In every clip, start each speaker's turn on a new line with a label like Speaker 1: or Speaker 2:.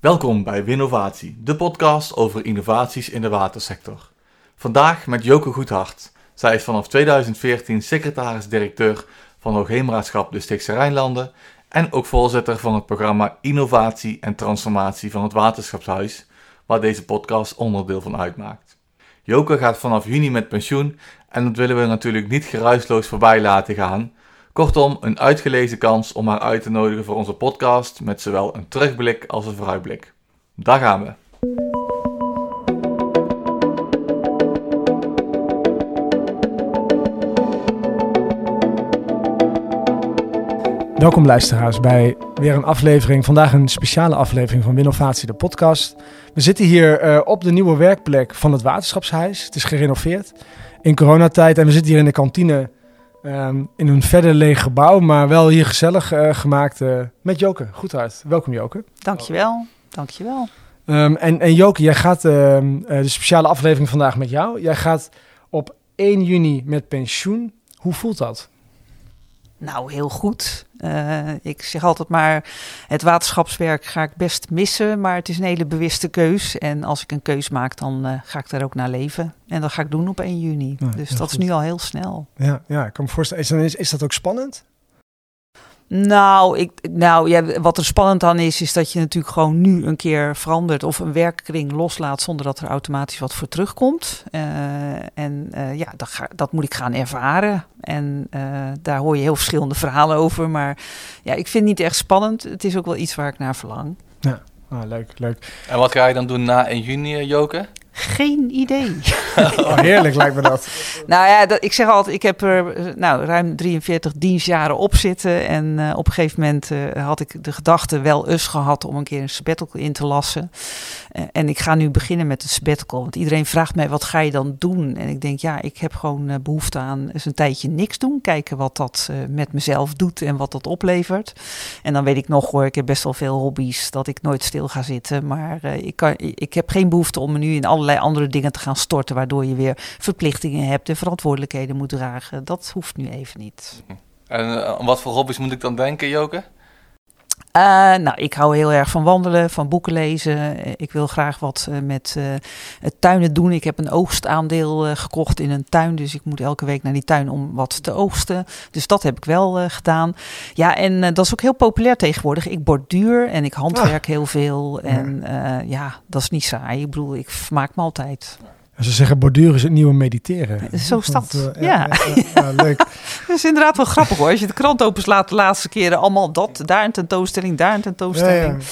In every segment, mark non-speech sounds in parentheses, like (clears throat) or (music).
Speaker 1: Welkom bij Winnovatie, de podcast over innovaties in de watersector. Vandaag met Joke Goedhart. Zij is vanaf 2014 secretaris-directeur van Hoogheemraadschap de Stichtse Rijnlanden en ook voorzitter van het programma Innovatie en Transformatie van het Waterschapshuis, waar deze podcast onderdeel van uitmaakt. Joke gaat vanaf juni met pensioen en dat willen we natuurlijk niet geruisloos voorbij laten gaan. Kortom, een uitgelezen kans om haar uit te nodigen voor onze podcast met zowel een terugblik als een vooruitblik. Daar gaan we.
Speaker 2: Welkom luisteraars bij weer een aflevering. Vandaag een speciale aflevering van Winnovatie, de podcast. We zitten hier eh, op de nieuwe werkplek van het Waterschapshuis. Het is gerenoveerd in coronatijd en we zitten hier in de kantine ehm, in een verder leeg gebouw, maar wel hier gezellig eh, gemaakt eh, met Joke. Goed uit. Welkom Joke.
Speaker 3: Dankjewel, dankjewel.
Speaker 2: Um, en, en Joke, jij gaat ehm, de speciale aflevering vandaag met jou. Jij gaat op 1 juni met pensioen. Hoe voelt dat?
Speaker 3: Nou, heel goed. Uh, ik zeg altijd maar, het waterschapswerk ga ik best missen, maar het is een hele bewuste keus. En als ik een keus maak, dan uh, ga ik daar ook naar leven. En dat ga ik doen op 1 juni. Ja, dus dat goed. is nu al heel snel.
Speaker 2: Ja, ja ik kan me voorstellen. Is, is dat ook spannend?
Speaker 3: Nou, ik, nou ja, wat er spannend aan is, is dat je natuurlijk gewoon nu een keer verandert of een werkkring loslaat zonder dat er automatisch wat voor terugkomt. Uh, en uh, ja, dat, ga, dat moet ik gaan ervaren. En uh, daar hoor je heel verschillende verhalen over. Maar ja, ik vind het niet echt spannend. Het is ook wel iets waar ik naar verlang.
Speaker 2: Ja, ah, leuk, leuk.
Speaker 1: En wat ga je dan doen na 1 juni, Joke?
Speaker 3: Geen idee. (laughs)
Speaker 2: Oh, heerlijk lijkt me dat.
Speaker 3: nou ja, dat, ik zeg altijd, ik heb er nou, ruim 43 dienstjaren op zitten. En uh, op een gegeven moment uh, had ik de gedachte wel eens gehad om een keer een sabbatical in te lassen. Uh, en ik ga nu beginnen met een sabbatical. Want iedereen vraagt mij, wat ga je dan doen? En ik denk, ja, ik heb gewoon behoefte aan eens een tijdje niks doen. Kijken wat dat met mezelf doet en wat dat oplevert. En dan weet ik nog hoor, ik heb best wel veel hobby's, dat ik nooit stil ga zitten. Maar ik, kan, ik heb geen behoefte om me nu in allerlei andere dingen te gaan storten, waardoor je weer verplichtingen hebt en verantwoordelijkheden moet dragen. Dat hoeft nu even niet.
Speaker 1: En uh, wat voor hobby's moet ik dan denken, Joke?
Speaker 3: Uh, nou, ik hou heel erg van wandelen, van boeken lezen. Ik wil graag wat uh, met uh, het tuinen doen. Ik heb een oogstaandeel gekocht in een tuin. Dus ik moet elke week naar die tuin om wat te oogsten. Dus dat heb ik wel gedaan. Ja, en dat is ook heel populair tegenwoordig. Ik borduur en ik handwerk ah. heel veel. En ja, dat is niet saai. Ik bedoel, ik vermaak me altijd.
Speaker 2: Ze zeggen borduren is het nieuwe mediteren.
Speaker 3: Zo staat het. Uh, ja. Ja, ja, ja, leuk. (laughs) dat is inderdaad wel grappig hoor. Als je de krant openslaat de laatste keren, allemaal dat. Daar een tentoonstelling, daar een tentoonstelling.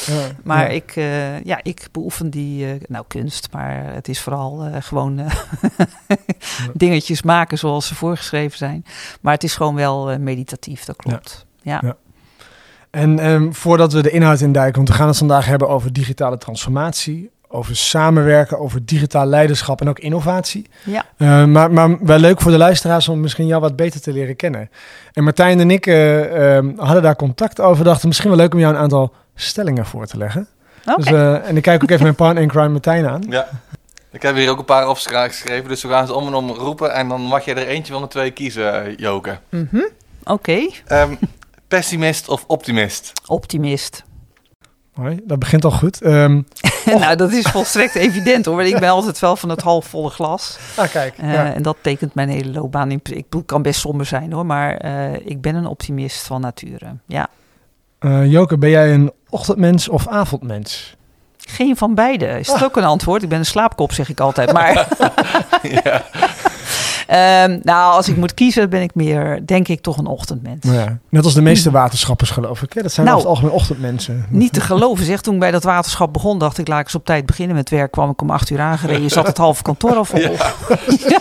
Speaker 3: maar Ik, uh, ja, ik beoefen die, uh, nou kunst, maar het is vooral gewoon (laughs) dingetjes maken zoals ze voorgeschreven zijn. Maar het is gewoon wel meditatief, dat klopt. ja.
Speaker 2: En um, voordat we de inhoud induiken, want we gaan het vandaag hebben over digitale transformatie over samenwerken, over digitaal leiderschap en ook innovatie.
Speaker 3: Ja.
Speaker 2: Uh, maar, maar wel leuk voor de luisteraars om misschien jou wat beter te leren kennen. En Martijn en ik uh, uh, hadden daar contact over. Dachten misschien wel leuk om jou een aantal stellingen voor te leggen.
Speaker 3: Okay.
Speaker 2: Dus, en ik kijk ook even mijn partner in crime Martijn aan.
Speaker 1: Ja. Ik heb hier ook een paar opgeschreven, dus we gaan ze om en om roepen. En dan mag je er eentje van de twee kiezen, Joke.
Speaker 3: Mm -hmm. Oké. Okay.
Speaker 1: Um, pessimist of optimist?
Speaker 3: Optimist.
Speaker 2: Hoi, dat begint al goed. (laughs) Um,
Speaker 3: nou, dat is volstrekt evident hoor. Ik ben altijd wel van het halfvolle glas.
Speaker 2: Ah, kijk.
Speaker 3: Uh,
Speaker 2: ja.
Speaker 3: En dat tekent mijn hele loopbaan. In, ik kan best somber zijn hoor, maar uh, ik ben een optimist van nature. Ja.
Speaker 2: Uh, Joke, ben jij een ochtendmens of avondmens?
Speaker 3: Geen van beide. Is dat ah. ook een antwoord? Ik ben een slaapkop, zeg ik altijd. Maar. (laughs) (laughs) ja. Um, nou, als ik moet kiezen, ben ik meer, denk ik, toch een ochtendmens.
Speaker 2: Ja, net als de meeste waterschappers, geloof ik. Hè? Dat zijn nou, over het algemeen ochtendmensen.
Speaker 3: Niet te geloven, zeg. Toen ik bij dat waterschap begon, dacht ik, laat ik eens op tijd beginnen met werk. Kwam ik om acht uur aangereden. Je zat het halve kantoor al vol. Ja. (laughs)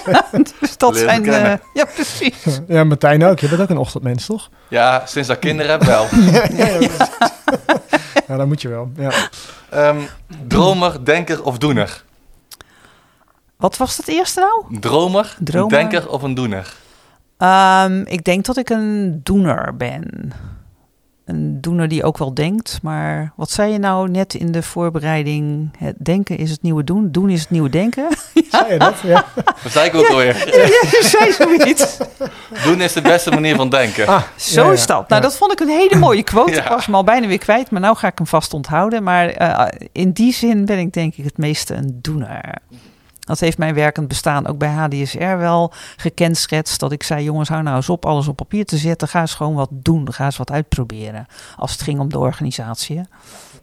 Speaker 3: ja, dus dat zijn... Uh, ja, precies.
Speaker 2: Ja, Martijn ook. Je bent ook een ochtendmens, toch?
Speaker 1: Ja, sinds dat kinderen heb wel. (laughs)
Speaker 2: ja, ja, dat moet je wel. Ja.
Speaker 1: Um, dromer, denker of doener?
Speaker 3: Wat was het eerste nou?
Speaker 1: Dromer, Dromer. een denker of een doener?
Speaker 3: Um, ik denk dat ik een doener ben. een doener die ook wel denkt. Maar wat zei je nou net in de voorbereiding? Het denken is het nieuwe doen. Doen is het nieuwe denken. (laughs)
Speaker 2: Zei je dat? Ja.
Speaker 1: Dat zei ik ook alweer. (laughs)
Speaker 3: ja, je zei zoiets. (laughs)
Speaker 1: Doen is de beste manier van denken.
Speaker 2: Ah,
Speaker 3: Zo
Speaker 2: ja,
Speaker 3: is dat. Nou,
Speaker 2: ja.
Speaker 3: dat vond ik een hele mooie quote.
Speaker 1: Ja.
Speaker 3: Ik was hem al bijna weer kwijt, maar nou ga ik hem vast onthouden. Maar eh, in die zin ben ik denk ik het meeste een doener. Dat heeft mijn werkend bestaan ook bij HDSR wel gekenschetst. Dat ik zei, jongens, hou nou eens op alles op papier te zetten. Ga eens gewoon wat doen. Ga eens wat uitproberen. Als het ging om de organisatie.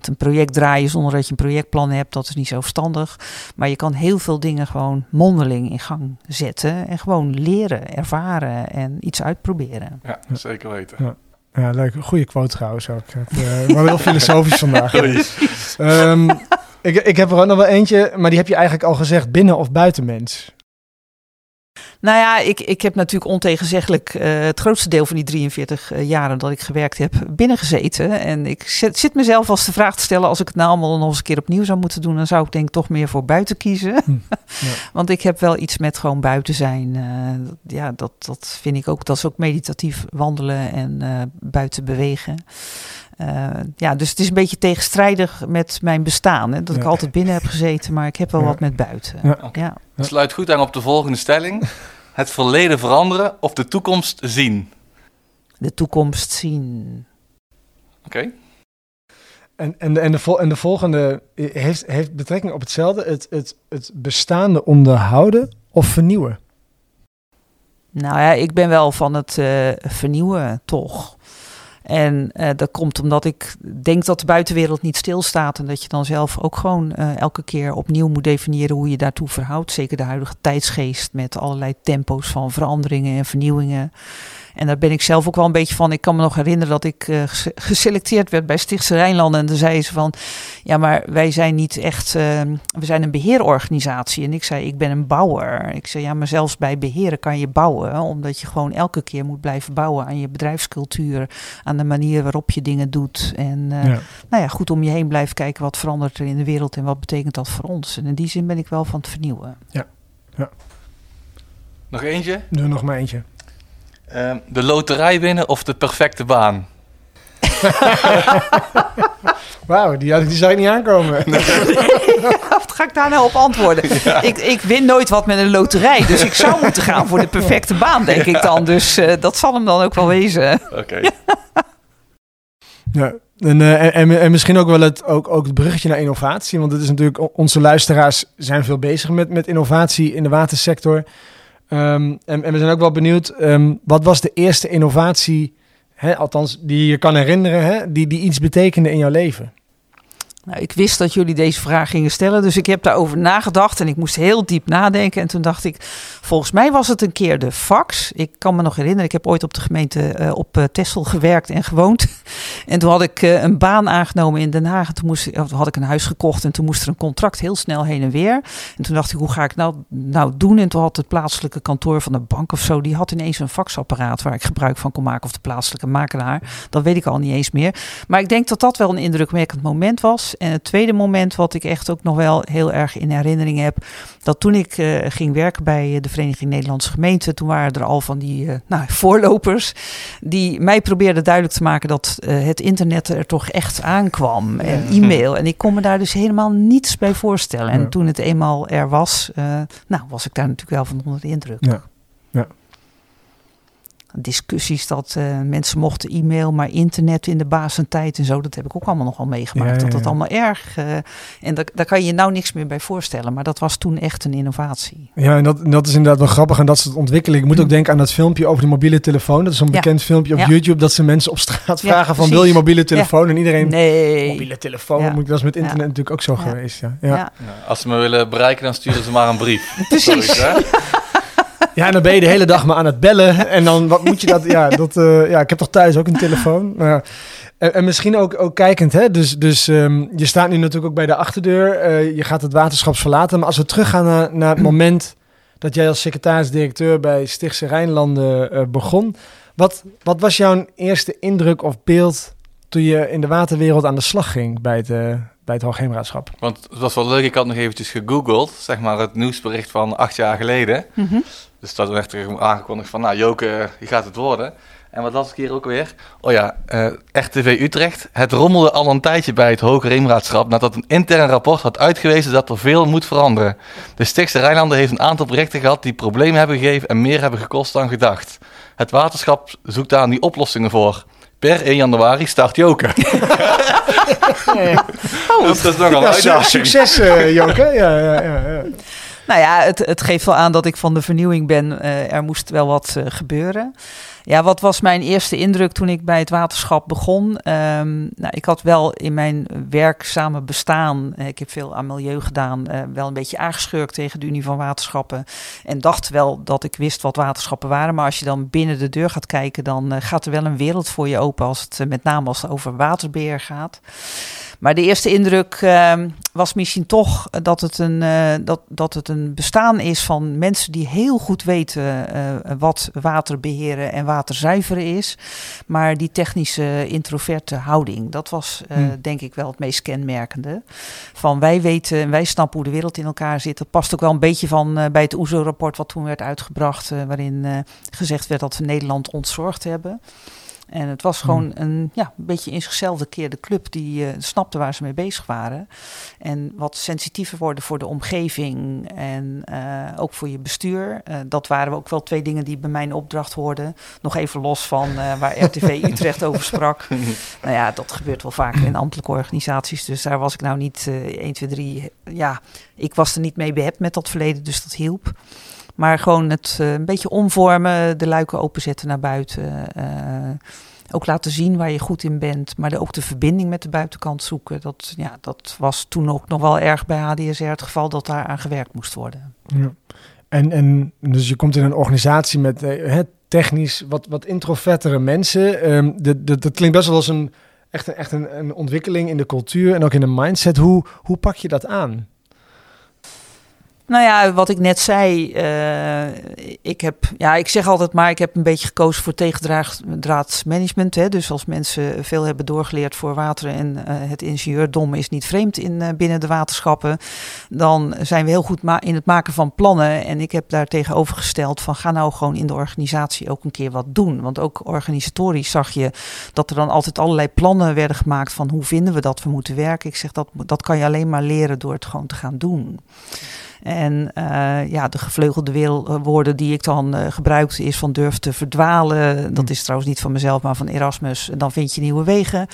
Speaker 3: een project draaien zonder dat je een projectplan hebt, dat is niet zo verstandig. Maar je kan heel veel dingen gewoon mondeling in gang zetten. En gewoon leren, ervaren en iets uitproberen.
Speaker 1: Ja, zeker weten.
Speaker 2: Ja, leuk. Goede quote trouwens ook. Het, eh, maar heel (laughs) filosofisch vandaag.
Speaker 1: Oei.
Speaker 2: Ik, ik heb er ook nog wel eentje, maar die heb je eigenlijk al gezegd. Binnen- of buitenmens?
Speaker 3: Nou ja, ik, ik heb natuurlijk ontegenzeggelijk eh, het grootste deel van die 43 eh, jaren dat ik gewerkt heb binnengezeten. En ik zit, zit mezelf als de vraag te stellen, als ik het nou allemaal nog eens een keer opnieuw zou moeten doen, dan zou ik denk ik toch meer voor buiten kiezen.
Speaker 2: Hm, (laughs) ja.
Speaker 3: Want ik heb wel iets met gewoon buiten zijn. eh, ja, dat, dat vind ik ook, dat is ook meditatief wandelen en buiten bewegen. Eh, ja, dus het is een beetje tegenstrijdig met mijn bestaan. Hè, dat ik altijd binnen heb gezeten, maar ik heb wel
Speaker 2: Ja.
Speaker 3: wat met buiten.
Speaker 2: Ja.
Speaker 3: ja.
Speaker 1: Sluit goed aan op de volgende stelling. (laughs) Het verleden veranderen of de toekomst zien.
Speaker 3: De toekomst zien.
Speaker 1: Oké.
Speaker 2: En, en, de, en, de, vol- en de volgende heeft, heeft betrekking op hetzelfde. Het, het, het bestaande onderhouden of vernieuwen?
Speaker 3: Nou ja, ik ben wel van het eh, vernieuwen, toch. En eh, dat komt omdat ik denk dat de buitenwereld niet stilstaat. En dat je dan zelf ook gewoon eh, elke keer opnieuw moet definiëren hoe je daartoe verhoudt. Zeker de huidige tijdsgeest met allerlei tempo's van veranderingen en vernieuwingen. En daar ben ik zelf ook wel een beetje van. Ik kan me nog herinneren dat ik eh, ges- geselecteerd werd bij Stichtse Rijnlanden. En dan zei ze van, ja, maar wij zijn niet echt, eh, we zijn een beheerorganisatie. En ik zei, ik ben een bouwer. Ik zei, ja, maar zelfs bij beheren kan je bouwen. Omdat je gewoon elke keer moet blijven bouwen aan je bedrijfscultuur. Aan de manier waarop je dingen doet. En eh,
Speaker 2: Ja.
Speaker 3: nou ja, goed om je heen blijven kijken wat verandert er in de wereld. En wat betekent dat voor ons. En in die zin ben ik wel van het vernieuwen.
Speaker 1: Nog eentje.
Speaker 2: Doe er nog maar eentje.
Speaker 1: Ehm, de loterij winnen of de perfecte baan. (laughs)
Speaker 2: Wauw, die, die zou ik niet aankomen. (laughs)
Speaker 3: Wat ga ik daar nou op antwoorden? (laughs) Ik, ik win nooit wat met een loterij. Dus ik zou moeten gaan voor de perfecte baan, denk ik dan. Dus eh, dat zal hem dan ook wel wezen.
Speaker 1: Oké.
Speaker 2: Ja, en, eh, en, en, en misschien ook wel het, ook, ook het bruggetje naar innovatie. Want het is natuurlijk, onze luisteraars zijn veel bezig met, met innovatie in de watersector. Ehm, en, we zijn ook wel benieuwd, ehm, wat was de eerste innovatie, hè, althans die je kan herinneren, hè, die, die iets betekende in jouw leven?
Speaker 3: Nou, ik wist dat jullie deze vraag gingen stellen, dus ik heb daarover nagedacht en ik moest heel diep nadenken. En toen dacht ik, volgens mij was het een keer de fax. Ik kan me nog herinneren, ik heb ooit op de gemeente eh, op uh, Texel gewerkt en gewoond. (laughs) En toen had ik uh, een baan aangenomen in Den Haag. En toen moest, had ik een huis gekocht en toen moest er een contract heel snel heen en weer. En toen dacht ik, hoe ga ik nou, nou doen? En toen had het plaatselijke kantoor van de bank of zo, die had ineens een faxapparaat waar ik gebruik van kon maken. Of de plaatselijke makelaar. Dat weet ik al niet eens meer. Maar ik denk dat dat wel een indrukwekkend moment was. En het tweede moment wat ik echt ook nog wel heel erg in herinnering heb, dat toen ik uh, ging werken bij de Vereniging Nederlandse Gemeenten, toen waren er al van die uh, nou, (laughs) voorlopers die mij probeerden duidelijk te maken dat uh, het internet er toch echt aankwam en e-mail. En ik kon me daar dus helemaal niets bij voorstellen. En toen het eenmaal er was, nou was ik daar natuurlijk wel van onder de indruk.
Speaker 2: Ja
Speaker 3: discussies dat uh, mensen mochten e-mail, maar internet in de basentijd en zo, dat heb ik ook allemaal nogal meegemaakt. Ja, ja, ja. Dat dat allemaal erg. Uh, en da daar kan je je nou niks meer bij voorstellen, maar dat was toen echt een innovatie.
Speaker 2: Ja, en dat, dat is inderdaad wel grappig en dat is het ontwikkeling. Ik moet ook denken aan dat filmpje over de mobiele telefoon. Dat is zo'n bekend filmpje op YouTube dat ze mensen op straat vragen van wil je mobiele telefoon? En iedereen
Speaker 3: nee.
Speaker 2: mobiele telefoon. Dat is met internet natuurlijk ook zo geweest. Ja.
Speaker 1: Ja. als ze me willen bereiken, dan sturen ze maar een brief. (laughs)
Speaker 3: Precies.
Speaker 2: Ja, en dan ben je de hele dag maar aan het bellen. En dan, wat moet je dat... Ja, dat, uh, ja ik heb toch thuis ook een telefoon. En, en, misschien ook, ook kijkend, hè. Dus, dus um, je staat nu natuurlijk ook bij de achterdeur. Uh, je gaat het waterschap verlaten. Maar als we teruggaan naar, naar het moment dat jij als secretaris-directeur bij Stichtse Rijnlanden uh, begon. Wat, wat was jouw eerste indruk of beeld toen je in de waterwereld aan de slag ging bij het, bij het Hoogheemraadschap?
Speaker 1: Want het was wel leuk, ik had nog eventjes gegoogeld, zeg maar het nieuwsbericht van acht jaar geleden. Mm -hmm. Dus dat werd er aangekondigd van, nou Joke, je gaat het worden. En wat las ik hier ook weer? Oh ja, uh, RTV Utrecht. Het rommelde al een tijdje bij het Hoge Reemraadschap nadat een intern rapport had uitgewezen dat er veel moet veranderen. De Stichtse Rijnlanden heeft een aantal projecten gehad die problemen hebben gegeven en meer hebben gekost dan gedacht. Het waterschap zoekt daar die oplossingen voor. Per 1 januari start Joker. (laughs)
Speaker 2: oh, dat is nogal een ja, Succes, uh, Joker. Ja, ja, ja, ja.
Speaker 3: Nou ja, het, het geeft wel aan dat ik van de vernieuwing ben. Uh, er moest wel wat uh, gebeuren. Ja, wat was mijn eerste indruk toen ik bij het waterschap begon? Um, nou, ik had wel in mijn werkzame bestaan, eh, ik heb veel aan milieu gedaan, wel een beetje aangeschurkt tegen de Unie van Waterschappen. En dacht wel dat ik wist wat waterschappen waren. Maar als je dan binnen de deur gaat kijken, dan gaat er wel een wereld voor je open als het met name als het over waterbeheer gaat. Maar de eerste indruk uh, was misschien toch dat het, een, uh, dat, dat het een bestaan is van mensen die heel goed weten uh, wat water beheren en water zuiveren is. Maar die technische introverte houding, dat was hmm. denk ik wel het meest kenmerkende. Van wij weten en wij snappen hoe de wereld in elkaar zit. Dat past ook wel een beetje van bij het OESO-rapport wat toen werd uitgebracht, waarin gezegd werd dat we Nederland ontzorgd hebben. En het was gewoon hmm. een ja, een beetje in zichzelf de club die uh, snapte waar ze mee bezig waren. En wat sensitiever worden voor de omgeving en uh, ook voor je bestuur. Uh, dat waren ook wel twee dingen die bij mijn opdracht hoorden. Nog even los van waar (laughs) RTV Utrecht over sprak. nou ja, dat gebeurt wel vaker in ambtelijke organisaties. Dus daar was ik nou niet 1, 2, 3. Ja, ik was er niet mee behept met dat verleden, dus dat hielp. Maar gewoon het uh, een beetje omvormen, de luiken openzetten naar buiten. Uh, ook laten zien waar je goed in bent, maar ook de verbinding met de buitenkant zoeken. Dat, ja, dat was toen ook nog wel erg bij HDSR het geval dat daar aan gewerkt moest worden. Ja.
Speaker 2: En, en dus je komt in een organisatie met uh, technisch wat, wat introvertere mensen. De, de, dat klinkt best wel als een, echt, een, echt een, een ontwikkeling in de cultuur en ook in de mindset. Hoe, hoe pak je dat aan?
Speaker 3: Nou ja, wat ik net zei, uh, ik heb, ja, ik zeg altijd maar, ik heb een beetje gekozen voor tegendraadsmanagement. Dus als mensen veel hebben doorgeleerd voor water en uh, het ingenieurdom is niet vreemd in, uh, binnen de waterschappen, dan zijn we heel goed in het maken van plannen. En ik heb daar tegenover gesteld van ga nou gewoon in de organisatie ook een keer wat doen. Want ook organisatorisch zag je dat er dan altijd allerlei plannen werden gemaakt van hoe vinden we dat we moeten werken. Ik zeg dat, dat kan je alleen maar leren door het gewoon te gaan doen. En uh, ja, de gevleugelde woorden die ik dan uh, gebruikte is van durf te verdwalen. Dat mm. is trouwens niet van mezelf, maar van Erasmus. En dan vind je nieuwe wegen.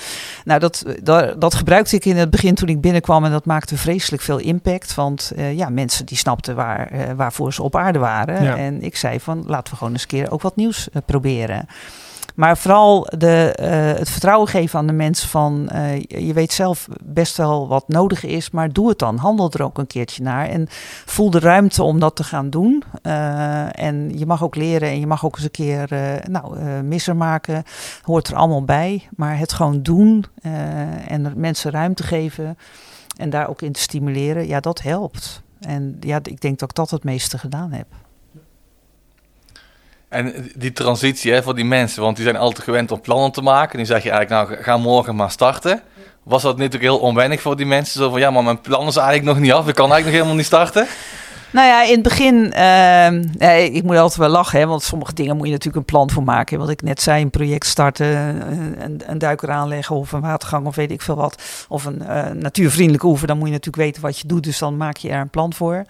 Speaker 3: Nou, dat, dat, dat gebruikte ik in het begin toen ik binnenkwam. En dat maakte vreselijk veel impact. Want uh, ja, mensen die snapten waar, waarvoor ze op aarde waren. Ja. En ik zei van laten we gewoon eens een keer ook wat nieuws proberen. Maar vooral de, uh, het vertrouwen geven aan de mensen van uh, je weet zelf best wel wat nodig is, maar doe het dan. Handel er ook een keertje naar en voel de ruimte om dat te gaan doen. Uh, en je mag ook leren en je mag ook eens een keer nou, misser maken. Hoort er allemaal bij. Maar het gewoon doen en mensen ruimte geven en daar ook in te stimuleren, ja, dat helpt. En ja, ik denk dat ik dat het meeste gedaan heb.
Speaker 1: En die transitie hè, voor die mensen, want die zijn altijd gewend om plannen te maken. Die zeg je eigenlijk, nou ga morgen maar starten. Was dat natuurlijk heel onwennig voor die mensen? Zo van, ja, maar mijn plan is eigenlijk nog niet af. Ik kan eigenlijk nog helemaal niet starten.
Speaker 3: Nou ja, in het begin, uh, ik moet altijd wel lachen, hè, want sommige dingen moet je natuurlijk een plan voor maken. Wat ik net zei, een project starten, een, een duiker aanleggen of een watergang of weet ik veel wat. Of een uh, natuurvriendelijke oever, dan moet je natuurlijk weten wat je doet. Dus dan maak je er een plan voor.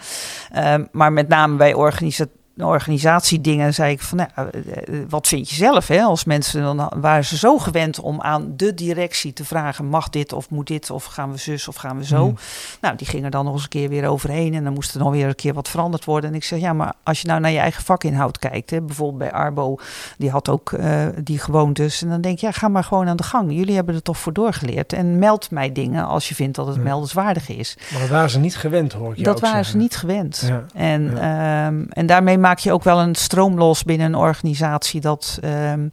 Speaker 3: Uh, maar met name bij organisatie organisatiedingen zei ik van, nou, eh, eh, wat vind je zelf? Hè? Als mensen dan waren ze zo gewend om aan de directie te vragen, mag dit of moet dit of gaan we zus of gaan we zo? Hmm. Nou, die gingen dan nog eens een keer weer overheen en dan moest er nog weer een keer wat veranderd worden. En ik zeg, ja, maar als je nou naar je eigen vakinhoud kijkt, hè, bijvoorbeeld bij Arbo, die had ook uh, die gewoontes. En dan denk je, ja, ga maar gewoon aan de gang. Jullie hebben er toch voor doorgeleerd. En meld mij dingen als je vindt dat het meldenswaardig is.
Speaker 2: Maar dat waren ze niet gewend, hoor ik
Speaker 3: Dat waren ze niet gewend. Ja. En, ja. Um, en daarmee maak je ook wel een stroom los binnen een organisatie dat um,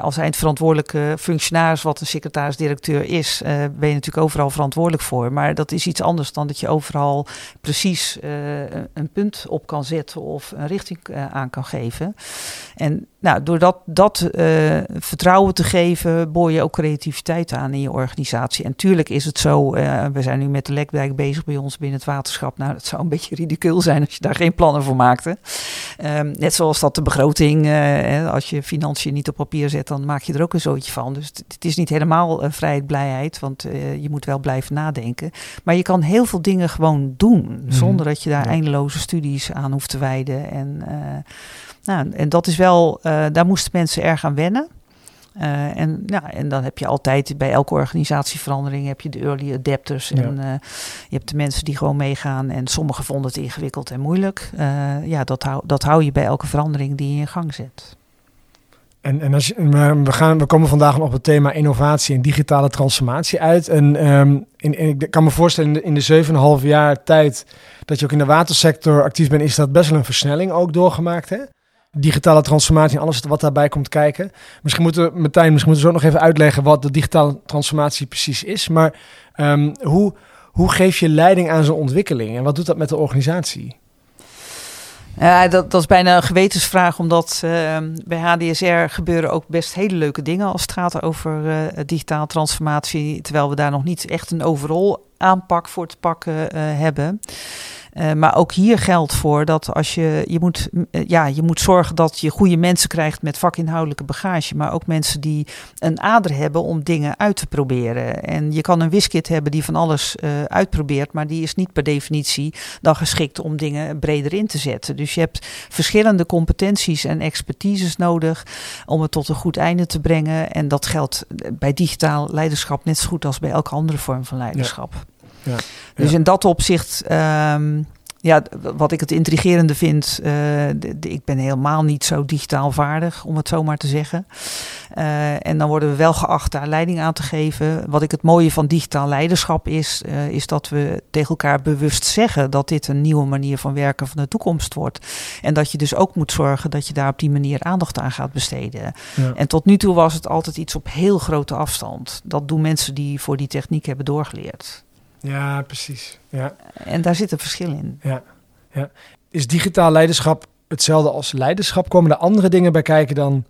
Speaker 3: als eindverantwoordelijke functionaris, wat een secretaris-directeur is, uh, ben je natuurlijk overal verantwoordelijk voor. Maar dat is iets anders dan dat je overal precies uh, een punt op kan zetten of een richting aan kan geven. En nou, door dat, dat eh, vertrouwen te geven, boor je ook creativiteit aan in je organisatie. En tuurlijk is het zo, uh, we zijn nu met de lekdijk bezig bij ons binnen het waterschap. Nou, dat zou een beetje ridicuul zijn als je daar geen plannen voor maakte. Um, net zoals dat de begroting, uh, hè, als je financiën niet op papier zet, dan maak je er ook een zootje van. Dus het, het is niet helemaal vrijheid, blijheid, want je moet wel blijven nadenken. Maar je kan heel veel dingen gewoon doen, mm. zonder dat je daar eindeloze studies aan hoeft te wijden. En nou, en dat is wel, uh, daar moesten mensen erg aan wennen. Uh, en, ja, en dan heb je altijd bij elke organisatieverandering heb je de early adapters. En ja. uh, je hebt de mensen die gewoon meegaan. En sommigen vonden het ingewikkeld en moeilijk. ja, dat hou, dat hou je bij elke verandering die je in gang zet.
Speaker 2: En, en als je, we, gaan, we komen vandaag op het thema innovatie en digitale transformatie uit. En, um, in, in, ik kan me voorstellen, in de, in de 7,5 jaar tijd dat je ook in de watersector actief bent, is dat best wel een versnelling ook doorgemaakt. Hè? Digitale transformatie en alles wat daarbij komt kijken. Misschien moeten we, Martijn, misschien moeten we zo nog even uitleggen wat de digitale transformatie precies is. Maar um, hoe, hoe geef je leiding aan zo'n ontwikkeling en wat doet dat met de organisatie?
Speaker 3: Ja, dat, dat is bijna een gewetensvraag, omdat uh, bij HDSR gebeuren ook best hele leuke dingen als het gaat over uh, digitale transformatie, terwijl we daar nog niet echt een overal aanpak voor te pakken uh, hebben. Uh, maar ook hier geldt voor dat als je, je moet, uh, ja, je moet zorgen dat je goede mensen krijgt met vakinhoudelijke bagage, maar ook mensen die een ader hebben om dingen uit te proberen. En je kan een wiskit hebben die van alles uh, uitprobeert, maar die is niet per definitie dan geschikt om dingen breder in te zetten. Dus je hebt verschillende competenties en expertises nodig om het tot een goed einde te brengen. En dat geldt bij digitaal leiderschap net zo goed als bij elke andere vorm van leiderschap. Ja, dus in dat opzicht, um, ja, wat ik het intrigerende vind, uh, de, de, ik ben helemaal niet zo digitaal vaardig, om het zo maar te zeggen. Uh, en dan worden we wel geacht daar leiding aan te geven. Wat ik het mooie van digitaal leiderschap is, uh, is dat we tegen elkaar bewust zeggen dat dit een nieuwe manier van werken van de toekomst wordt. En dat je dus ook moet zorgen dat je daar op die manier aandacht aan gaat besteden. Ja. En tot nu toe was het altijd iets op heel grote afstand. Dat doen mensen die voor die techniek hebben doorgeleerd.
Speaker 2: Ja, precies. Ja.
Speaker 3: En daar zit een verschil in.
Speaker 2: Ja. Ja. Is digitaal leiderschap hetzelfde als leiderschap? Komen er andere dingen bij kijken dan,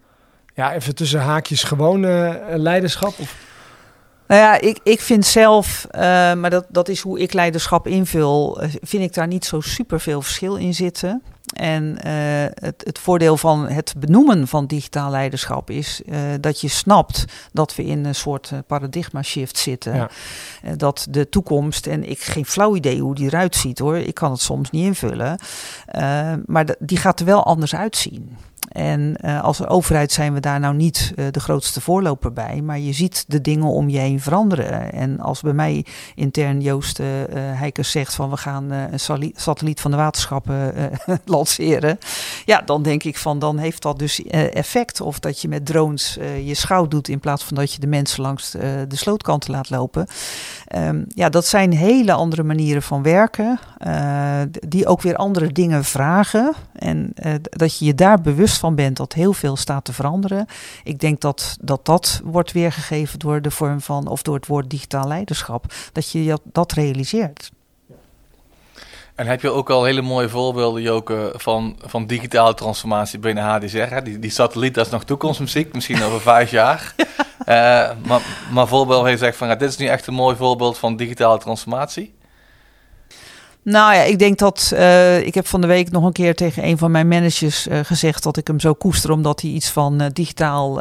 Speaker 2: ja, even tussen haakjes, gewone leiderschap? Of?
Speaker 3: Nou ja, ik, ik vind zelf, uh, maar dat, dat is hoe ik leiderschap invul, vind ik daar niet zo super veel verschil in zitten. En uh, het, het, voordeel van het benoemen van digitaal leiderschap is uh, dat je snapt dat we in een soort paradigma shift zitten. Ja. Uh, dat de toekomst, en ik geen flauw idee hoe die eruit ziet hoor, ik kan het soms niet invullen, maar die gaat er wel anders uitzien. En uh, als overheid zijn we daar nou niet uh, de grootste voorloper bij. Maar je ziet de dingen om je heen veranderen. En als bij mij intern Joost uh, Heikers zegt van we gaan een satelliet van de waterschappen (laughs) lanceren. Ja, dan denk ik van dan heeft dat dus effect. Of dat je met drones je schouw doet in plaats van dat je de mensen langs de slootkanten laat lopen. Um, ja, dat zijn hele andere manieren van werken. die ook weer andere dingen vragen. En dat je je daar bewust van bent dat heel veel staat te veranderen. Ik denk dat dat, dat wordt weergegeven door de vorm van, of door het woord digitaal leiderschap, dat je dat, dat realiseert.
Speaker 1: En heb je ook al hele mooie voorbeelden, Joke, van, van digitale transformatie binnen HDSR? Die, die satelliet, dat is nog toekomstmuziek, misschien over vijf jaar. Uh, (laughs) maar, maar voorbeeld heeft gezegd van, ja, dit is nu echt een mooi voorbeeld van digitale transformatie.
Speaker 3: Nou ja, ik denk dat. Uh, ik heb van de week nog een keer tegen een van mijn managers uh, gezegd dat ik hem zo koester, omdat hij iets van uh, digitaal